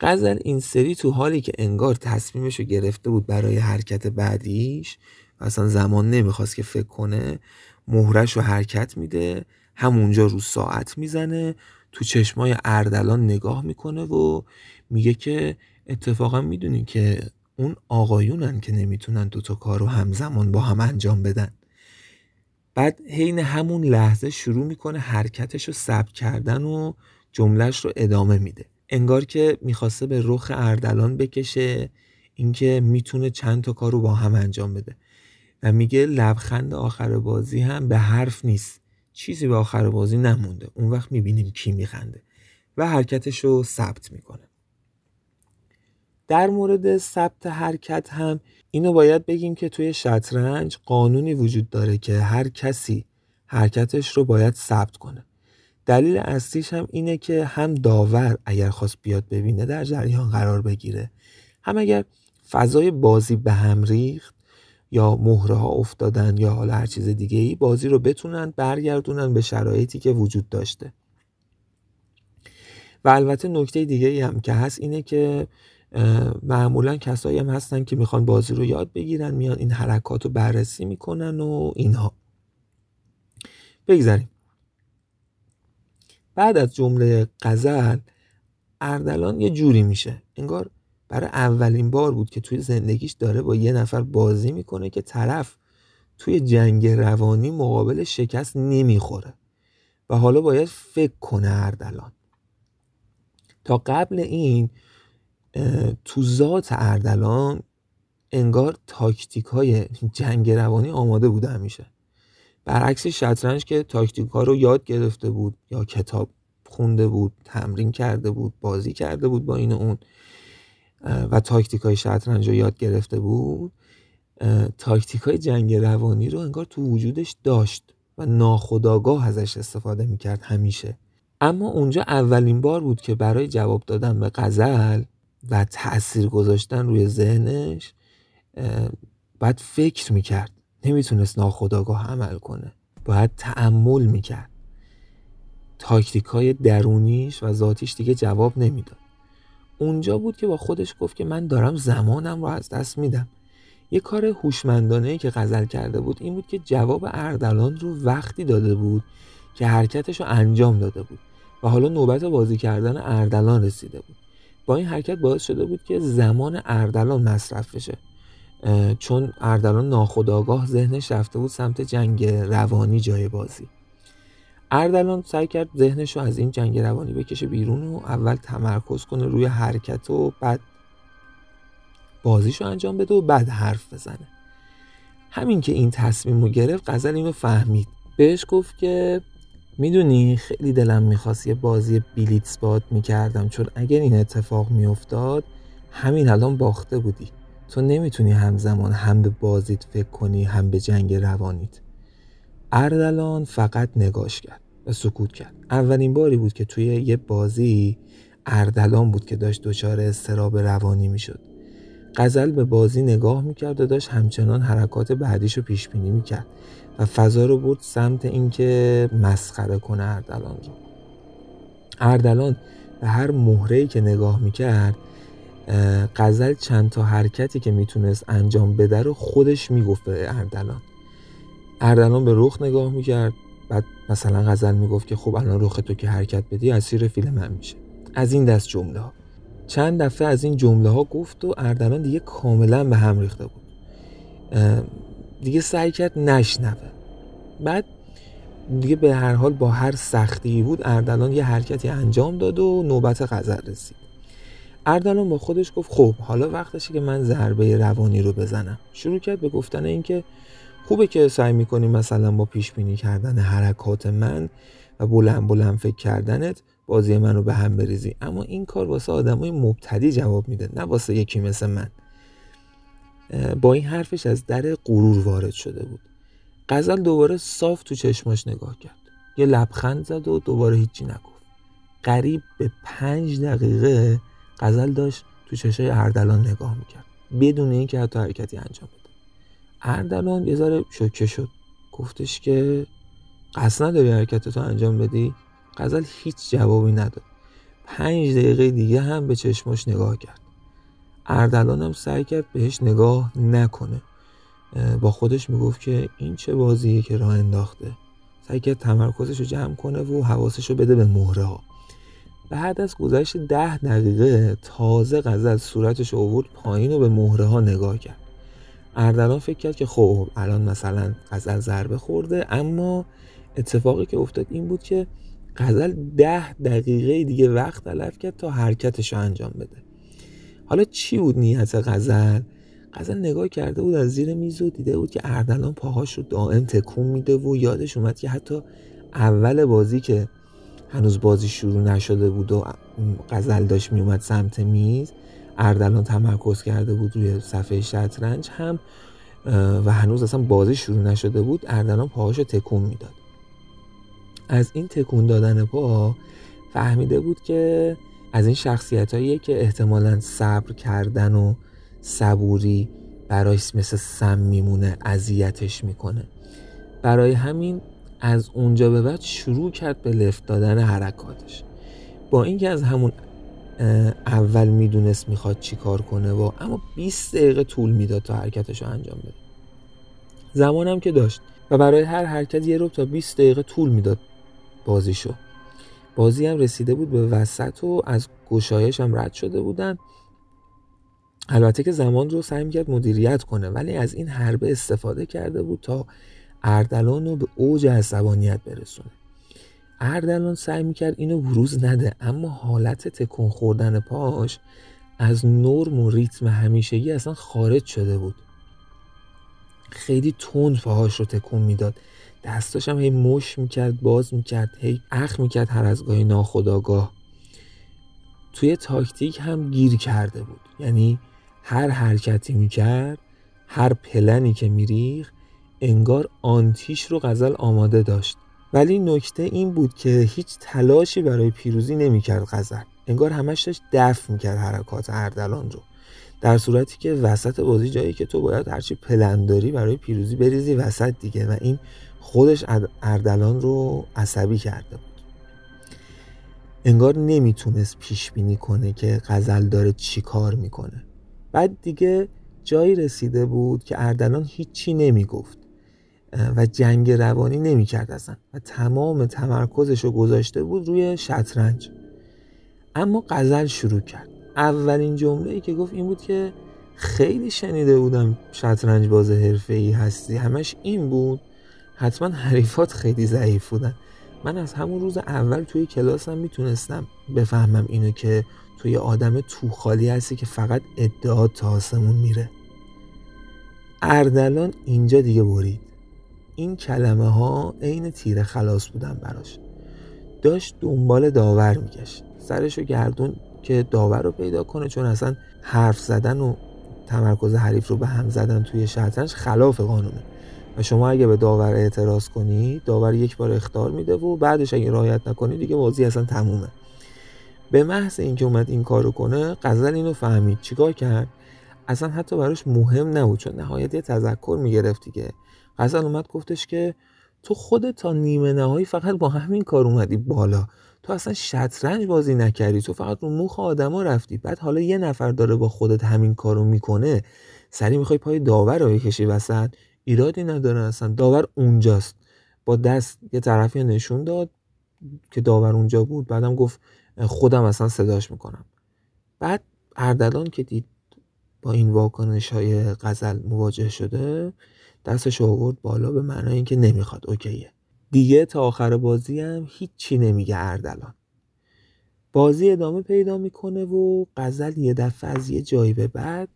غزل این سری تو حالی که انگار تصمیمش رو گرفته بود برای حرکت بعدیش و اصلا زمان نمی‌خواست که فکر کنه مهرش رو حرکت میده همونجا رو ساعت می‌زنه تو چشمای اردلان نگاه می‌کنه و میگه که اتفاقا می‌دونی که اون آقایونن که نمی‌تونن دوتا کار رو همزمان با هم انجام بدن. بعد حین همون لحظه شروع می‌کنه حرکتش رو ثبت کردن و جملهش رو ادامه میده. انگار که می‌خواسته به رخ اردلان بکشه اینکه می‌تونه چند تا کار رو با هم انجام بده. و میگه لبخند آخر بازی هم به حرف نیست. چیزی به آخر بازی نمونده. اون وقت می‌بینیم کی میخنده. و حرکتش رو ثبت می‌کنه. در مورد ثبت حرکت هم اینو باید بگیم که توی شطرنج قانونی وجود داره که هر کسی حرکتش رو باید ثبت کنه. دلیل اصلیش هم اینه که هم داور اگر خواست بیاد ببینه در جریان قرار بگیره. هم اگر فضای بازی به هم ریخت یا مهره ها افتادن یا حالا هر چیز دیگه ای بازی رو بتونن برگردونن به شرایطی که وجود داشته. و البته نکته دیگه ای هم که هست اینه که معمولا کسایی هم هستن که می‌خوان بازی رو یاد بگیرن میان این حرکات رو بررسی می‌کنن و اینها. بگذاریم. بعد از جمله غزل اردلان یه جوری میشه. انگار برای اولین بار بود که توی زندگیش داره با یه نفر بازی می‌کنه که طرف توی جنگ روانی مقابل شکست نمی‌خوره و حالا باید فکر کنه اردلان. تا قبل این تو ذات اردلان انگار تاکتیک های جنگ روانی آماده بوده همیشه. برعکس شطرنج که تاکتیک ها رو یاد گرفته بود یا کتاب خونده بود تمرین کرده بود بازی کرده بود با این اون و تاکتیک های شطرنج رو یاد گرفته بود تاکتیک های جنگ روانی رو انگار تو وجودش داشت و ناخداگاه ازش استفاده می‌کرد همیشه. اما اونجا اولین بار بود که برای جواب دادن به غزل و تأثیر گذاشتن روی ذهنش باید فکر می‌کرد. نمی‌تونست ناخداگاه عمل کنه. باید تعمل می‌کرد. تاکتیک های درونیش و ذاتیش دیگه جواب نمی‌داد. اونجا بود که با خودش گفت که من دارم زمانم رو از دست میدم. یه کار هوشمندانه که غزل کرده بود این بود که جواب اردلان رو وقتی داده بود که حرکتش رو انجام داده بود و حالا نوبت بازی کردن اردلان رسیده بود. با این حرکت باعث شده بود که زمان اردلان مصرف بشه. چون اردلان ناخداگاه ذهنش رفته بود سمت جنگ روانی جای بازی. اردلان سعی کرد ذهنش رو از این جنگ روانی بکشه بیرون و اول تمرکز کنه روی حرکت و بعد بازیش رو انجام بده و بعد حرف بزنه. همین که این تصمیم رو گرفت غزل اینو فهمید. بهش گفت که می‌دونی خیلی دلم می‌خواست یه بازی بیلیتس باد می‌کردم چون اگر این اتفاق میافتاد همین الان باخته بودی. تو نمی‌تونی همزمان هم به بازیت فکر کنی هم به جنگ روانیت. اردلان فقط نگاش کرد و سکوت کرد. اولین باری بود که توی یه بازی اردلان بود که داشت دچار استراب روانی می‌شد. غزل به بازی نگاه می‌کرد و داشت همچنان حرکات بعدیش رو پیش بینی می‌کرد. فضا رو برد سمت اینکه مسخره کنه اردلان رو. اردلان به هر مهره که نگاه می‌کرد غزل چند تا حرکتی که می‌تونست انجام بده رو خودش می‌گفت به اردلان. اردلان به رخ نگاه می‌کرد. بعد مثلا غزل می‌گفت که خب الان رخ تو که حرکت بدی اسیر فیل من میشه. از این دست جمله ها چند دفعه از این جمله ها گفت و اردلان دیگه کاملا به هم ریخته بود. دیگه سعی کرد نشنوه. بعد دیگه به هر حال با هر سختی بود اردلان یه حرکتی انجام داد و نوبت غزل رسید. اردلان با خودش گفت خب حالا وقتشه که من ضربه روانی رو بزنم. شروع کرد به گفتن اینکه خوبه که سعی می‌کنی مثلا با پیش بینی کردن حرکات من و بلند بلند فکر کردنت بازی منو به هم بریزی. اما این کار واسه آدمای مبتدی جواب میده نه واسه یکی مثل من. با این حرفش از در غرور وارد شده بود. غزل دوباره صاف تو چشماش نگاه کرد. یه لبخند زد و دوباره هیچی نگفت. قریب به پنج دقیقه غزل داشت تو چشای اردلان نگاه می‌کرد. بدون اینکه حتی حرکتی انجام بده. اردلان یه ذره شوکه شد. گفتش که قصد نداری حرکتتو انجام بدی؟ غزل هیچ جوابی نداد. پنج دقیقه دیگه هم به چشماش نگاه کرد. اردلان هم سعی کرد بهش نگاه نکنه. با خودش می‌گفت که این چه بازیه که راه انداخته. سعی کرد تمرکزش رو جمع کنه و حواسش رو بده به مهره ها. بعد از گذشت ده دقیقه تازه غزل صورتش اوورد پایین و به مهره ها نگاه کرد. اردلان فکر کرد که خب الان مثلا غزل ضربه خورده اما اتفاقی که افتاد این بود که غزل ده دقیقه دیگه وقت تلف کرد تا حرکتش رو انجام بده. حالا چی بود نیت غزل؟ غزل نگاه کرده بود از زیر میز و دیده بود که اردلان پاهاش رو دائم تکون میده و یادش اومد که حتی اول بازی که هنوز بازی شروع نشده بود و غزل داشت میومد سمت میز اردلان تمرکز کرده بود روی صفحه شطرنج هم و هنوز اصلا بازی شروع نشده بود اردلان پاهاش رو تکون می‌داد. از این تکون دادن پا فهمیده بود که از این شخصیت که احتمالا صبر کردن و صبوری برایش مثل سم میمونه اذیتش می‌کنه. برای همین از اونجا به بعد شروع کرد به لفت دادن حرکاتش. با اینکه از همون اول می‌دونست می‌خواد چی کار کنه و اما 20 دقیقه طول می‌داد تا حرکتش رو انجام بده. زمانم که داشت و برای هر حرکت یه رو تا 20 دقیقه طول می‌داد بازیشو. بازی هم رسیده بود به وسط و از گشایش هم رد شده بودن. البته که زمان رو سعی می‌کرد مدیریت کنه ولی از این حربه استفاده کرده بود تا اردلان رو به اوج عصبانیت برسونه. اردلان سعی می‌کرد اینو بروز نده اما حالت تکون خوردن پاش از نرم و ریتم همیشگی اصلا خارج شده بود. خیلی تند پاهاش رو تکون می‌داد. دستاش هم هی مش می‌کرد باز می‌کرد هی اخ می‌کرد هر از گاهی ناخداگاه توی تاکتیک هم گیر کرده بود. یعنی هر حرکتی می‌کرد هر پلنی که میریخ انگار آنتیش رو غزل آماده داشت. ولی نکته این بود که هیچ تلاشی برای پیروزی نمی‌کرد غزل. انگار همش داشت دفع می‌کرد حرکات اردلان رو. در صورتی که وسط بازی جایی که تو باید هرچی پلن داری برای پیروزی بریزی وسط دیگه. و این خودش اردلان رو عصبی کرده بود. انگار نمی‌تونست پیش بینی کنه که غزل داره چی کار می‌کنه. بعد دیگه جایی رسیده بود که اردلان هیچی نمی‌گفت و جنگ روانی نمی‌کرد اصلا. و تمام تمرکزش رو گذاشته بود روی شطرنج. اما غزل شروع کرد. اولین جمله ای که گفت این بود که خیلی شنیده بودم شطرنج باز حرفه ای هستی. همش این بود حتما حریفات خیلی ضعیف بودن من از همون روز اول توی کلاسم می‌تونستم بفهمم اینو که توی آدم تو خالی هستی که فقط ادعا تا آسمون میره. اردلان اینجا دیگه برید. این کلمه ها عین تیر خلاص بودن براش. داشت دنبال داور میگشت. سرشو گردون که داور رو پیدا کنه چون اصلا حرف زدن و تمرکز حریف رو به هم زدن توی شطرنج خلاف قانونه. و شما اگه به داور اعتراض کنی داور یک بار اختار میده و بعدش اگه رعایت نکنی دیگه بازی اصلا تمومه. به محض اینکه اومد این کارو کنه غزل اینو فهمید. چیکار کرد؟ اصلا حتی براش مهم نبود چون نهایت یه تذکر می‌گرفت دیگه. غزل اومد گفتش که تو خودت تا نیمه نهایی فقط با همین کار اومدی بالا. تو اصلا شطرنج بازی نکردی. تو فقط رو موخ آدما رفتی. بعد حالا یه نفر داره با خودت همین کارو می‌کنه. سری می‌خوای پای داور رو بکشی وسط. ایرادی نداره اصلا داور اونجاست. با دست یه طرفی نشون داد که داور اونجا بود بعدم گفت خودم اصلا صداش می‌کنم. بعد اردلان که دید با این واکنش های غزل مواجه شده دستش آورد بالا به معنای اینکه نمی‌خواد. اوکیه. دیگه تا آخر بازی هم هیچی نمیگه اردلان. بازی ادامه پیدا می‌کنه و غزل یه دفعه از یه جایی به بعد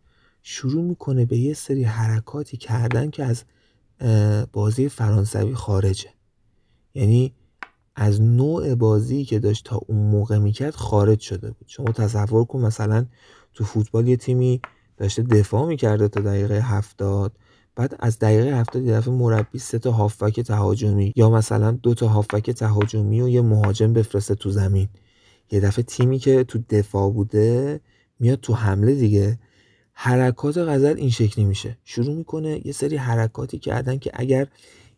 شروع می‌کنه به یه سری حرکاتی کردن که از بازی فرانسوی خارجه. یعنی از نوع بازی که داشت تا اون موقع می‌کرد خارج شده بود. شما تصور کن مثلا تو فوتبال یه تیمی داشته دفاع می‌کرده تا دقیقه هفتاد بعد از دقیقه هفتاد یه دفعه مربی سه تا هافبک تهاجمی یا مثلا دو تا هافبک تهاجمی و یه مهاجم بفرسته تو زمین. یه دفعه تیمی که تو دفاع بوده میاد تو حمله دیگه. حرکات غزل این شکلی میشه. شروع می‌کنه یه سری حرکاتی کردن که اگر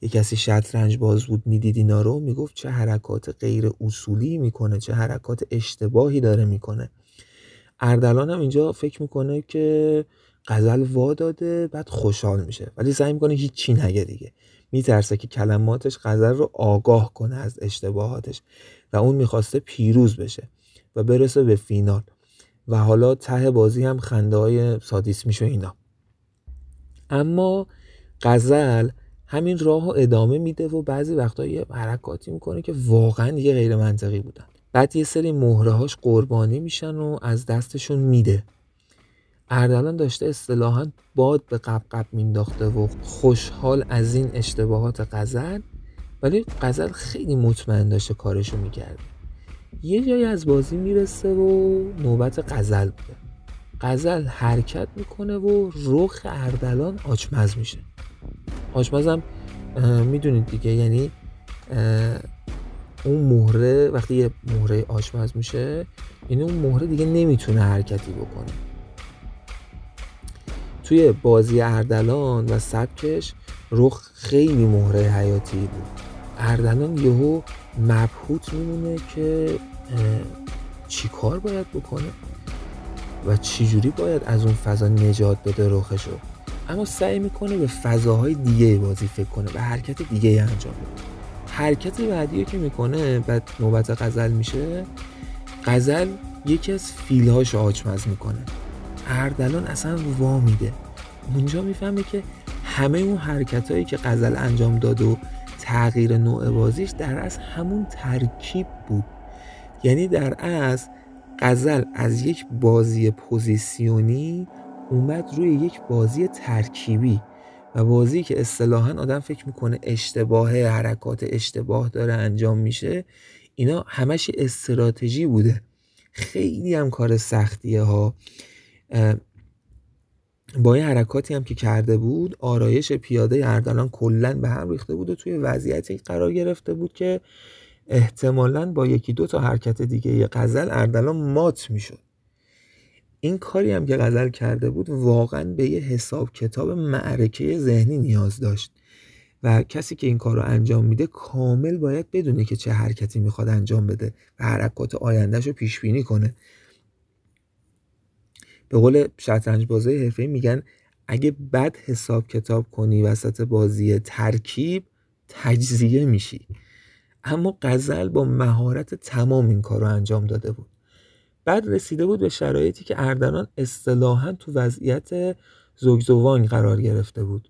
یه کسی شطرنج باز بود می‌دید اینا رو می‌گفت چه حرکات غیر اصولی می‌کنه چه حرکات اشتباهی داره می‌کنه. اردلان هم اینجا فکر می‌کنه که غزل وا داده بعد خوشحال میشه. ولی سعی می‌کنه هیچی نگه دیگه. میترسه که کلماتش غزل رو آگاه کنه از اشتباهاتش و اون می‌خواسته پیروز بشه و برسه به فینال. و حالا ته بازی هم خنده های سادیس میشه اینا. اما غزل همین راه رو ادامه میده و بعضی وقتا یه حرکاتی می‌کنه که واقعا دیگه غیر منطقی بودن. بعد یه سری مهرهاش قربانی میشن و از دستشون میده. اردلان داشته اصطلاحا باد به قبقب مینداخته و خوشحال از این اشتباهات غزل ولی غزل خیلی مطمئن داشته کارشو می‌کرده. یه جایی از بازی می‌رسه و نوبت غزل بوده غزل حرکت می‌کنه و رخ اردلان آچمز میشه. آچمزم می‌دونید دیگه یعنی اون مهره وقتی یه مهره آشپز میشه یعنی اون مهره دیگه نمی‌تونه حرکتی بکنه. توی بازی اردلان و سبکش رخ خیلی مهره حیاتی بود. اردلان یهو مبهوت میمونه که چی کار باید بکنه و چجوری باید از اون فضا نجات بده رخشو. اما سعی می‌کنه به فضاهای دیگه بازی فکر کنه و حرکت دیگه انجام بده. حرکت بعدی که می‌کنه بعد نوبت غزل میشه غزل یکی از فیلهاش آچمز می‌کنه. اردلان اصلا وا میده. اونجا می‌فهمه که همه اون حرکت هایی که غزل انجام داد و تغییر نوع بازیش در از همون ترکیب بود. یعنی در از غزل از یک بازی پوزیسیونی اومد روی یک بازی ترکیبی و بازی که اصطلاحا آدم فکر می‌کنه اشتباه حرکات اشتباه داره انجام میشه اینا همش استراتژی بوده. خیلی هم کار سختیه ها. با این حرکاتی هم که کرده بود آرایش پیاده اردلان کلا به هم ریخته بود و توی وضعیتی قرار گرفته بود که احتمالا با یکی دو تا حرکت دیگه غزل اردلان مات می‌شد. این کاری هم که غزل کرده بود واقعا به یه حساب کتاب معرکه ذهنی نیاز داشت و کسی که این کار رو انجام میده کامل باید بدونه که چه حرکتی می‌خواد انجام بده و حرکات آیندهش رو پیش بینی کنه. به قول شطرنج بازی حرفه میگن اگه بد حساب کتاب کنی وسط بازی ترکیب تجزیه میشی. اما غزل با مهارت تمام این کار رو انجام داده بود. بعد رسیده بود به شرایطی که اردلان اصطلاحا تو وضعیت زوگزوانگ قرار گرفته بود.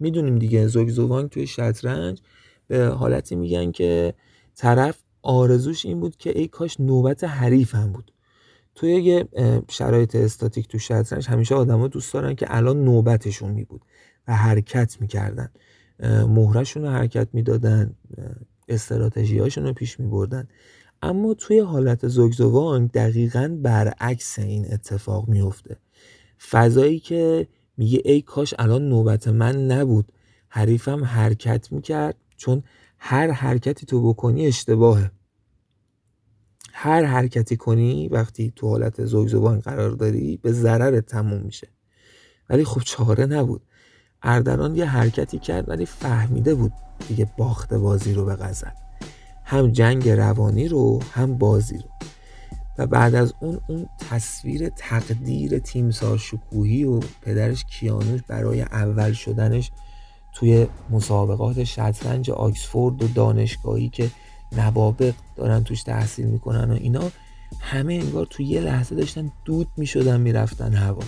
می‌دونیم دیگه زوگزوانگ توی شطرنج به حالتی میگن که طرف آرزوش این بود که ای کاش نوبت حریفم بود. توی یه شرایط استاتیک تو شطرنج همیشه آدما دوست دارن که الان نوبتشون می بود و حرکت می‌کردن. مهرشون رو حرکت می‌دادن استراتژی رو پیش می بردن اما توی حالت زوگزوانگ دقیقا برعکس این اتفاق میفته فضایی که میگه ای کاش الان نوبت من نبود حریفم حرکت می‌کرد چون هر حرکتی تو بکنی اشتباهه. هر حرکتی کنی وقتی تو حالت زوگزوان قرار داری به ضرر تموم میشه. ولی خب چاره نبود. اردران یه حرکتی کرد ولی فهمیده بود دیگه باخت بازی رو به غزل. هم جنگ روانی رو هم بازی رو. و بعد از اون اون تصویر تقدیر تیمسار شکوهی و پدرش کیانوش برای اول شدنش توی مسابقات شطرنج آکسفورد و دانشگاهی که نوابق دارن توش تحصیل می‌کنن و اینا همه انگار توی یه لحظه داشتن دود می‌شدن می‌رفتن هوا.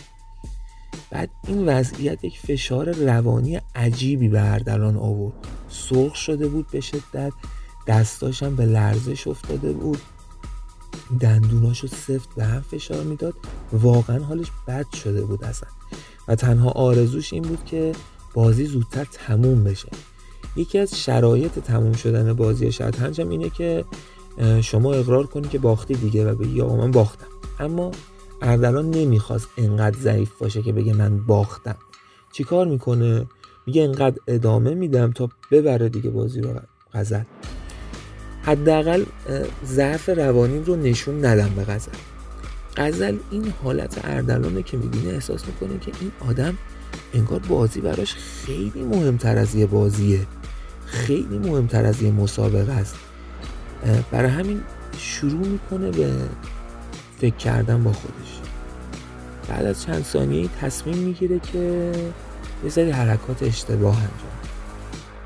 بعد این وضعیت یک فشار روانی عجیبی به اردلان آورد. سرخ شده بود به شدت دستاشم به لرزش افتاده بود. دندوناشو سفت به هم فشار می‌داد. واقعا حالش بد شده بود اصلا. و تنها آرزوش این بود که بازی زودتر تموم بشه. یکی از شرایط تموم شدن بازی شطرنج هم اینه که شما اقرار کنی که باختی دیگه و بگی آقا من باختم. اما اردلان نمی‌خواست انقدر ضعیف باشه که بگه من باختم. چیکار می‌کنه؟ میگه انقدر ادامه میدم تا ببره دیگه بازی رو. غزل. حداقل ضعف روانی رو نشون ندم به غزل. غزل این حالت اردلانه که می‌بینه احساس می‌کنه که این آدم انگار بازی براش خیلی مهمتر از یه بازیه. خیلی مهمتر از یه مسابقه است. برای همین شروع می‌کنه به فکر کردن با خودش. بعد از چند ثانیه تصمیم می‌گیره که یه سری حرکات اشتباه انجام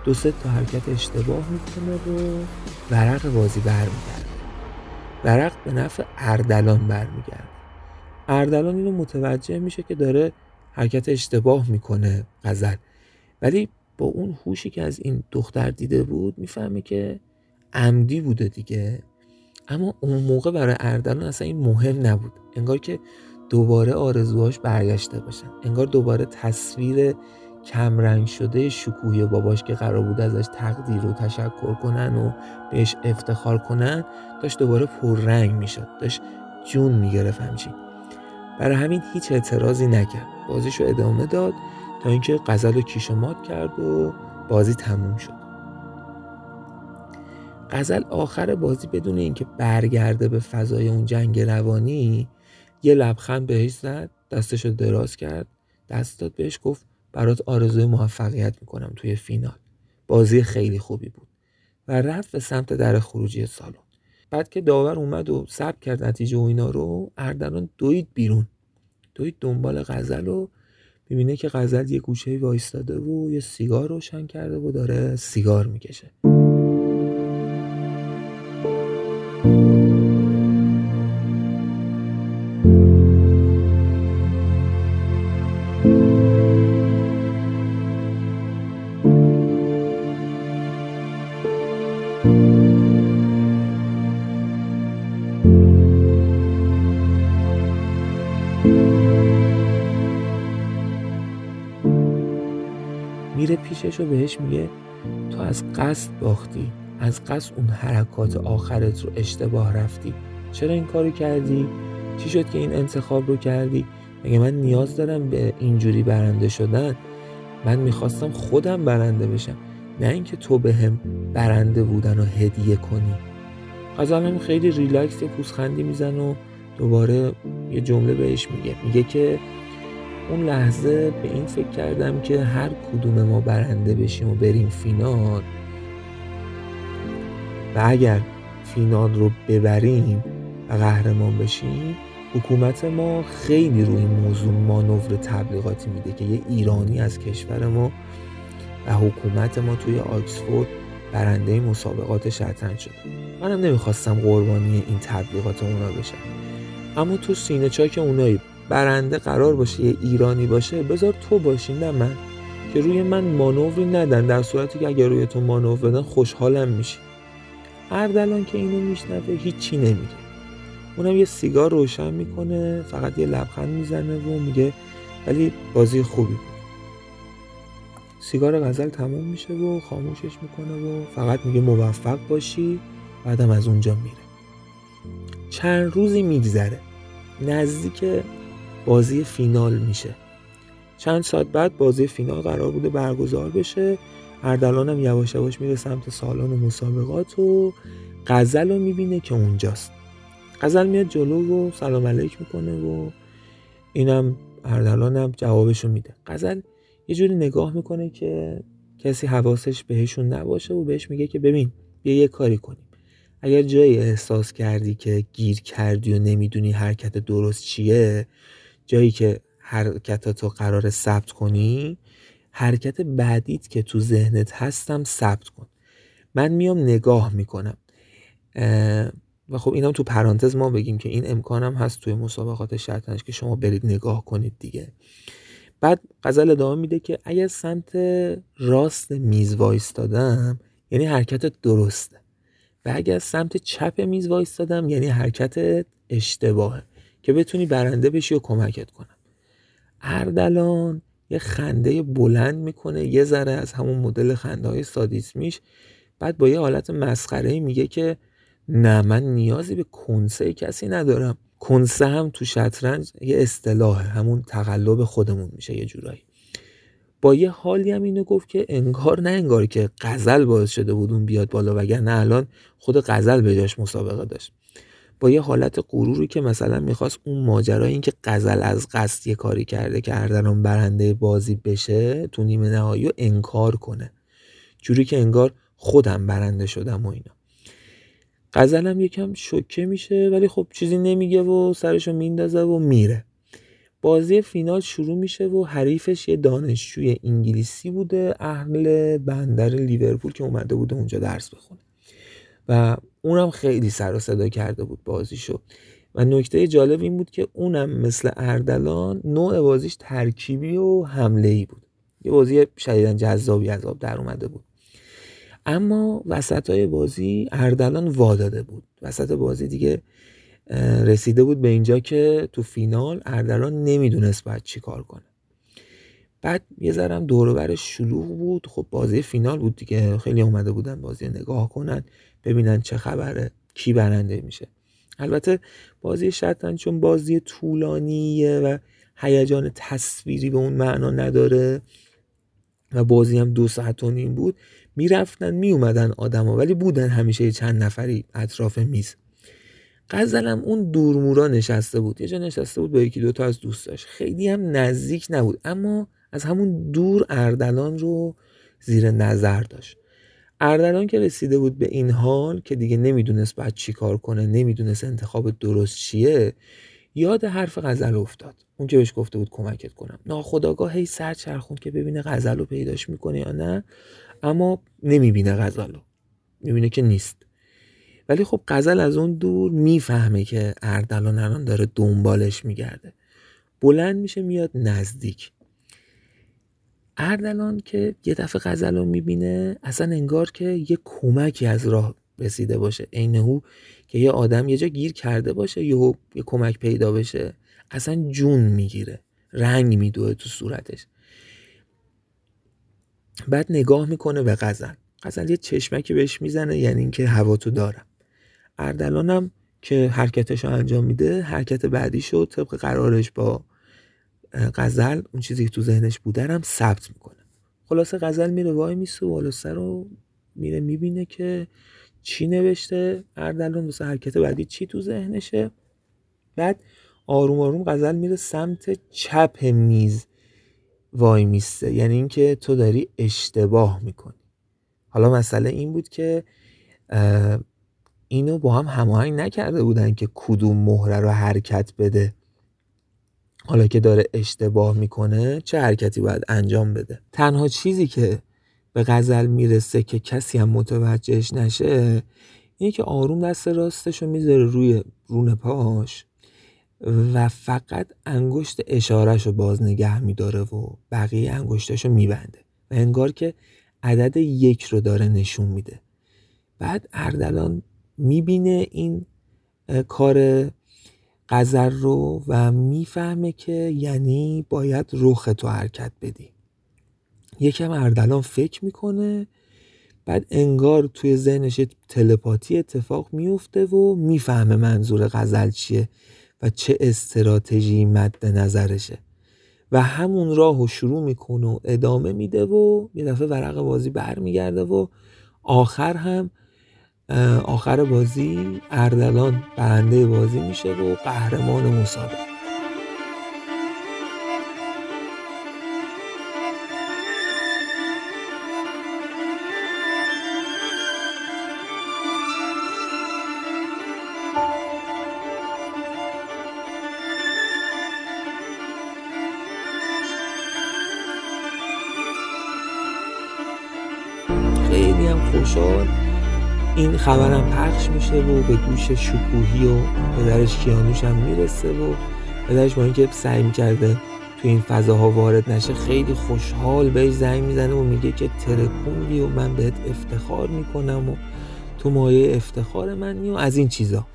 دو سه تا حرکت اشتباه می‌کنه و ورق بازی برمیگرده. ورق به نفع اردلان برمیگرده. اردلان اینو متوجه میشه که داره حرکت اشتباه می‌کنه غزل. ولی با اون هوشی که از این دختر دیده بود می‌فهمه که عمدی بوده دیگه. اما اون موقع برای اردلان اصلا این مهم نبود. انگار که دوباره آرزوهاش برگشته باشن. انگار دوباره تصویر کمرنگ شده شکوهی باباش که قرار بود ازش تقدیر و تشکر کنن و بهش افتخار کنن داشت دوباره پررنگ می‌شد. داشت جون می‌گرفت همچین. برای همین هیچ اعتراضی نکرد. بازیشو ادامه داد تا اینکه غزل و کیشمات کرد و بازی تموم شد. غزل آخر بازی بدون اینکه برگرده به فضای اون جنگ روانی یه لبخند بهش زد دستشو دراز کرد دست داد بهش گفت برات آرزوی موفقیت می‌کنم توی فینال. بازی خیلی خوبی بود. و رفت به سمت در خروجی سالن. بعد که داور اومد و ثبت کرد نتیجه و اینا رو اردلان دوید بیرون. دوید دنبال غزل و ببینه که غزل یه گوشه وایستاده و یه سیگار روشن کرده و داره سیگار می‌کشه. میره پیشش و بهش میگه تو از قصد باختی از قصد اون حرکات آخرت رو اشتباه رفتی. چرا این کارو کردی؟ چی شد که این انتخاب رو کردی؟ مگه من نیاز دارم به اینجوری برنده شدن؟ من می‌خواستم خودم برنده بشم نه اینکه تو به هم برنده بودن و هدیه کنی. هم خیلی ریلکس پوزخندی میزن و دوباره یه جمله بهش میگه. میگه که اون لحظه به این فکر کردم که هر کدوم ما برنده بشیم و بریم فینال. و اگر فینال رو ببریم و قهرمان بشیم حکومت ما خیلی روی این موضوع مانور تبلیغاتی میده که یه ایرانی از کشور ما و حکومت ما توی آکسفورد برنده مسابقات شطرنج شده. منم نمی‌خواستم قربانی این تبلیغات اونا بشم. اما تو سینه چاک اونایی برنده قرار باشه یه ایرانی باشه بذار تو باشی نه من. که روی من مانوری ندن در صورتی که اگر روی تو مانور بدن خوشحالم میشی. اردلان که اینو میشنوه هیچی نمیگه. اونم یه سیگار روشن می‌کنه فقط یه لبخند می‌زنه و میگه ولی بازی خوبی بود. سیگار غزل تموم میشه و خاموشش می‌کنه و فقط میگه موفق باشی بعدم از اونجا میره. چند روزی میگذره. نزدیک بازی فینال میشه. چند ساعت بعد بازی فینال قرار بوده برگزار بشه. اردلان هم یواش یواش میره سمت سالن مسابقات و غزل رو می‌بینه که اونجاست. غزل میاد جلو و سلام علیک می‌کنه و اینم اردلان هم جوابشو میده. غزل یه جوری نگاه می‌کنه که کسی حواسش بهشون نباشه و بهش میگه که ببین بیا یه کاری کنیم. اگر جایی احساس کردی که گیر کردی و نمی‌دونی حرکت درست چیه جایی که حرکتاتو قرار ثبت کنی حرکت بعدیت که تو ذهنت هستم ثبت کن. من میام نگاه می‌کنم. و خب اینم تو پرانتز ما بگیم که این امکانم هست توی مسابقات شطرنج که شما برید نگاه کنید دیگه. بعد غزل ادامه میده که اگر سمت راست میز وایستادم یعنی حرکت درسته. و اگر سمت چپ میز وایستادم یعنی حرکت اشتباهه. که بتونی برنده بشی و کمکت کنم. اردلان یه خنده بلند می‌کنه یه ذره از همون مدل خنده های سادیسمیش. بعد با یه حالت مسخره میگه که نه من نیازی به کنسه کسی ندارم. کنسه هم تو شطرنج یه اصطلاحه همون تقلب خودمون میشه یه جورایی. با یه حالی هم اینو گفت که انگار نه انگار که غزل باعث شده بود اون بیاد بالا وگرنه الان خود غزل به جاش مسابقه داشت. با یه حالت غروری که مثلا می‌خواست اون ماجرا این که غزل از قصد یه کاری کرده که اردلان برنده بازی بشه تو نیمه نهایی و انکار کنه. جوری که انگار خودم برنده شدم و اینا. غزلم یکم شوکه میشه ولی خب چیزی نمیگه و سرشو میندازه و میره. بازی فینال شروع میشه و حریفش یه دانشجوی انگلیسی بوده اهل بندر لیورپول که اومده بوده اونجا درس بخونه. و اونم خیلی سر و صدا کرده بود بازیشو. و نکته جالب این بود که اونم مثل اردلان نوع بازیش ترکیبی و حمله ای بود. یه بازی شدیدا جذابی از آب در اومده بود. اما وسط های بازی اردلان واداده بود. وسط بازی دیگه رسیده بود به اینجا که تو فینال اردلان نمی‌دونست باید چی کار کنه. بعد یه ذرم برش شلوغ بود. خب بازی فینال بود دیگه. خیلی اومده بودن بازی نگاه کنن. ببینن چه خبره کی برنده میشه. البته بازی شطرنج چون بازی طولانیه و هیجان تصویری به اون معنا نداره و بازی هم دو ساعت و نیم بود می‌رفتن میومدن آدما ولی بودن همیشه چند نفری اطراف میز. غزلم اون دورمورا نشسته بود یه جا نشسته بود با یکی دوتا از دوستاش. خیلی هم نزدیک نبود اما از همون دور اردلان رو زیر نظر داشت. اردلان که رسیده بود به این حال که دیگه نمی‌دونست باید چی کار کنه نمی‌دونست انتخاب درست چیه یاد حرف غزل افتاد. اون که بهش گفته بود کمکت کنم. ناخداگاه هی سر چرخوند که ببینه غزل رو پیداش می‌کنه یا نه اما نمی‌بینه غزل رو. می‌بینه که نیست. ولی خب غزل از اون دور می‌فهمه که اردلان الان داره دنبالش میگرده. بلند میشه میاد نزدیک. اردلان که یه دفعه غزل رو می‌بینه اصلا انگار که یه کمکی از راه رسیده باشه. عین او که یه آدم یه جا گیر کرده باشه یه, یه کمک پیدا بشه. اصلا جون می‌گیره. رنگ میدوه تو صورتش. بعد نگاه می‌کنه به غزل. غزل یه چشمکی بهش می‌زنه یعنی اینکه هوا تو دارم اردلانم که حرکتش رو انجام میده حرکت بعدی شد طبق قرارش با غزل اون چیزی که تو ذهنش بوده هم ثبت می‌کنه. خلاصه غزل میره وای میسه بالا رو میره می‌بینه که چی نوشته اردلان واسه حرکت بعدی چی تو ذهنشه. بعد آروم آروم غزل میره سمت چپ میز وای میسته یعنی اینکه تو داری اشتباه می‌کنی. حالا مسئله این بود که اینو با هم هماهنگ نکرده بودن که کدوم مهره رو حرکت بده. حالا که داره اشتباه می‌کنه چه حرکتی باید انجام بده؟ تنها چیزی که به غزل می‌رسه که کسی هم متوجهش نشه اینه که آروم دست راستش رو می‌ذاره روی رون پاش و فقط انگشت اشارش رو باز نگه میداره و بقیه انگشتش رو میبنده و انگار که عدد یک رو داره نشون میده. بعد اردلان می‌بینه این کار قذر رو و می‌فهمه که یعنی باید رخ تو حرکت بدی. یکم اردلان فکر می‌کنه بعد انگار توی ذهنش تلپاتی اتفاق میفته و می‌فهمه منظور غزل چیه و چه استراتژی مد نظرشه. و همون راه رو شروع می‌کنه و ادامه میده و یه دفعه ورق بازی برمیگرده و آخر هم آخر بازی اردلان برنده بازی میشه و قهرمان مسابقه. خبرم پخش میشه و به گوش شکوهی و پدرش کیانوش هم می‌رسه و پدرش با اینکه سعی می‌کرده تو این فضاها وارد نشه خیلی خوشحال بهش زنگ می‌زنه و میگه که ترکوندی و من بهت افتخار می‌کنم و تو مایه افتخار منی و از این چیزا.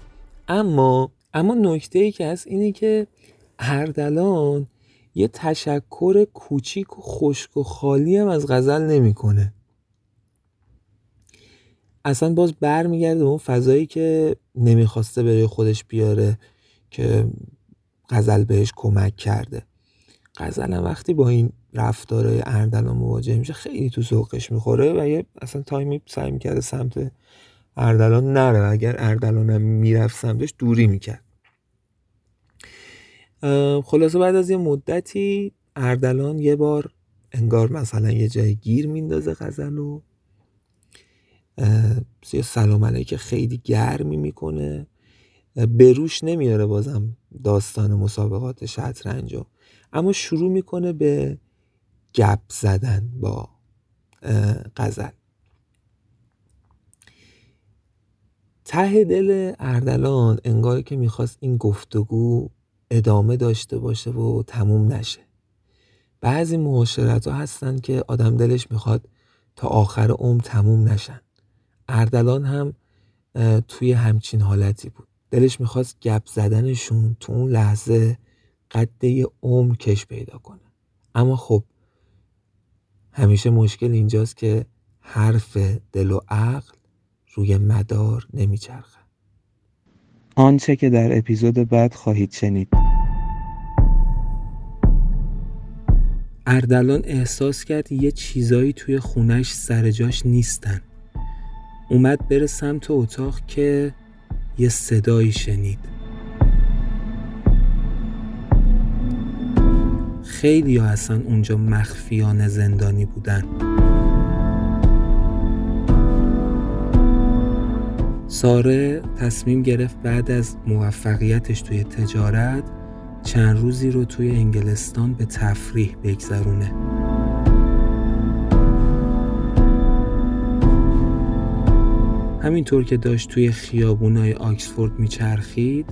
اما اما نکته ای که هست اینه که اردلان یه تشکر کوچیک و خشک و خالی هم از غزل نمی‌کنه. اصلا باز برمیگرده اون فضایی که نمی‌خواسته برای خودش بیاره که غزل بهش کمک کرده. غزل وقتی با این رفتارهای اردلان مواجه میشه خیلی تو ذوقش می‌خوره و یه اصلا تایمی سعی می‌کرده سمت اردلان نره. اگر اردلان می‌رفت سمتش دوری می‌کرد. خلاصه بعد از یه مدتی اردلان یه بار انگار مثلا یه جای گیر میندازه غزل و یه سلام علیک خیلی گرمی می‌کنه. بروش نمیاره بازم داستان مسابقات شطرنج اما شروع می‌کنه به گپ زدن با غزل. ته دل اردلان انگار که می‌خواست این گفتگو ادامه داشته باشه و تموم نشه. بعضی معاشرت ها هستن که آدم دلش می‌خواد تا آخر عمر تموم نشن. اردلان هم توی همچین حالتی بود. دلش می‌خواست گپ زدنشون تو اون لحظه قده عمر کش پیدا کنه. اما خب همیشه مشکل اینجاست که حرف دل و عقل روی مدار نمیچرخه. آنچه که در اپیزود بعد خواهید شنید. اردلان احساس کرد یه چیزایی توی خونش سر جاش نیستن. اومد بره سمت اتاق که یه صدایی شنید. خیلی ها اصلا اونجا مخفیانه زندانی بودن. ساره تصمیم گرفت بعد از موفقیتش توی تجارت چند روزی رو توی انگلستان به تفریح بگذرونه. همینطور که داشت توی خیابونای آکسفورد میچرخید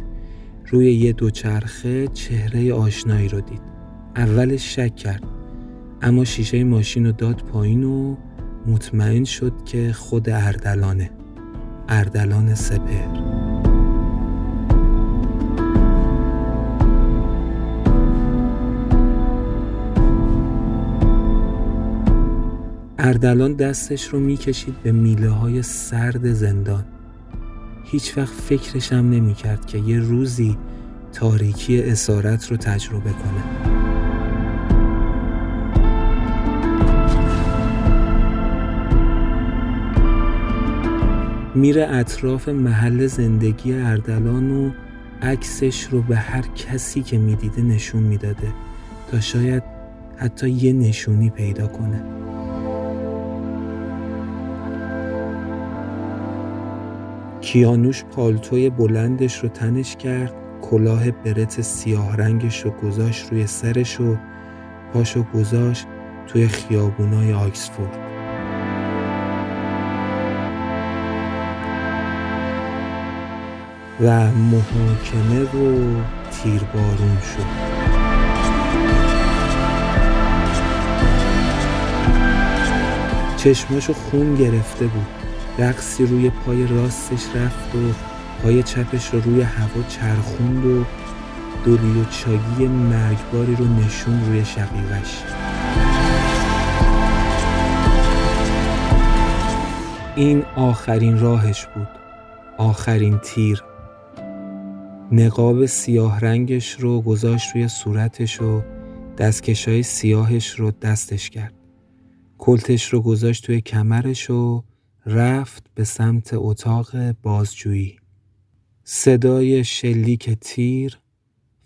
روی یه دوچرخه چهره آشنایی رو دید. اولش شک کرد اما شیشه ماشین رو داد پایین و مطمئن شد که خود اردلانه. اردلان سپر اردلان دستش رو می‌کشید به میله های سرد زندان. هیچ وقت فکرشم نمی کرد که یه روزی تاریکی اسارت رو تجربه کنه. میره اطراف محل زندگی اردلان و عکسش رو به هر کسی که می‌دیده نشون می‌داده تا شاید حتی یه نشونی پیدا کنه. کیانوش پالتوی بلندش رو تنش کرد کلاه برت سیاه رنگش رو گذاشت روی سرش و پاشو گذاشت توی خیابونای آکسفورد. و محاکمه رو تیربارون شد. چشماشو خون گرفته بود. رقصی روی پای راستش رفت و پای چپش رو روی هوا چرخوند و دولی و چاگی مرگباری رو نشون روی شقیقش. این آخرین راهش بود. آخرین تیر. نقاب سیاه رنگش رو گذاشت روی صورتش و دستکشای سیاهش رو دستش کرد. کلتش رو گذاشت توی کمرش و رفت به سمت اتاق بازجویی. صدای شلیک تیر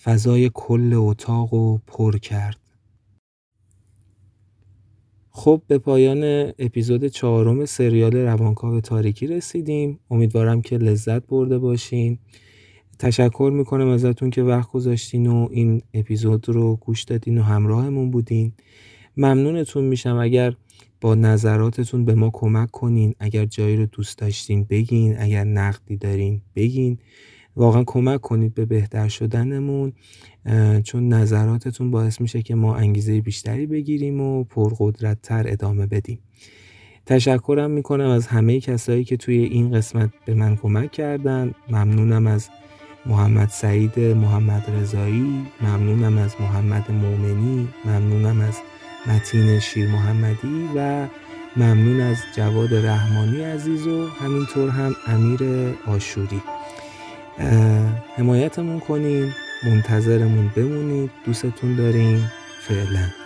فضای کل اتاق رو پر کرد. خب به پایان اپیزود چهارم سریال روانکاو تاریکی رسیدیم. امیدوارم که لذت برده باشین. تشکر می‌کنم ازتون که وقت گذاشتین و این اپیزود رو گوش دادین و همراهمون بودین. ممنونتون میشم. اگر با نظراتتون به ما کمک کنین. اگر جایی رو دوست داشتین بگین اگر نقدی دارین بگین. واقعا کمک کنید به بهتر شدنمون چون نظراتتون باعث میشه که ما انگیزه بیشتری بگیریم و پرقدرت تر ادامه بدیم. تشکرم می‌کنم از همه کسایی که توی این قسمت به من کمک کردن. ممنونم از محمد سعید محمد رضایی ممنونم از محمد مومنی. ممنونم از متین شیر محمدی و ممنون از جواد رحمانی عزیز و همینطور هم امیر آشوری. حمایتمون کنین منتظرمون بمونید دوستتون داریم فعلا.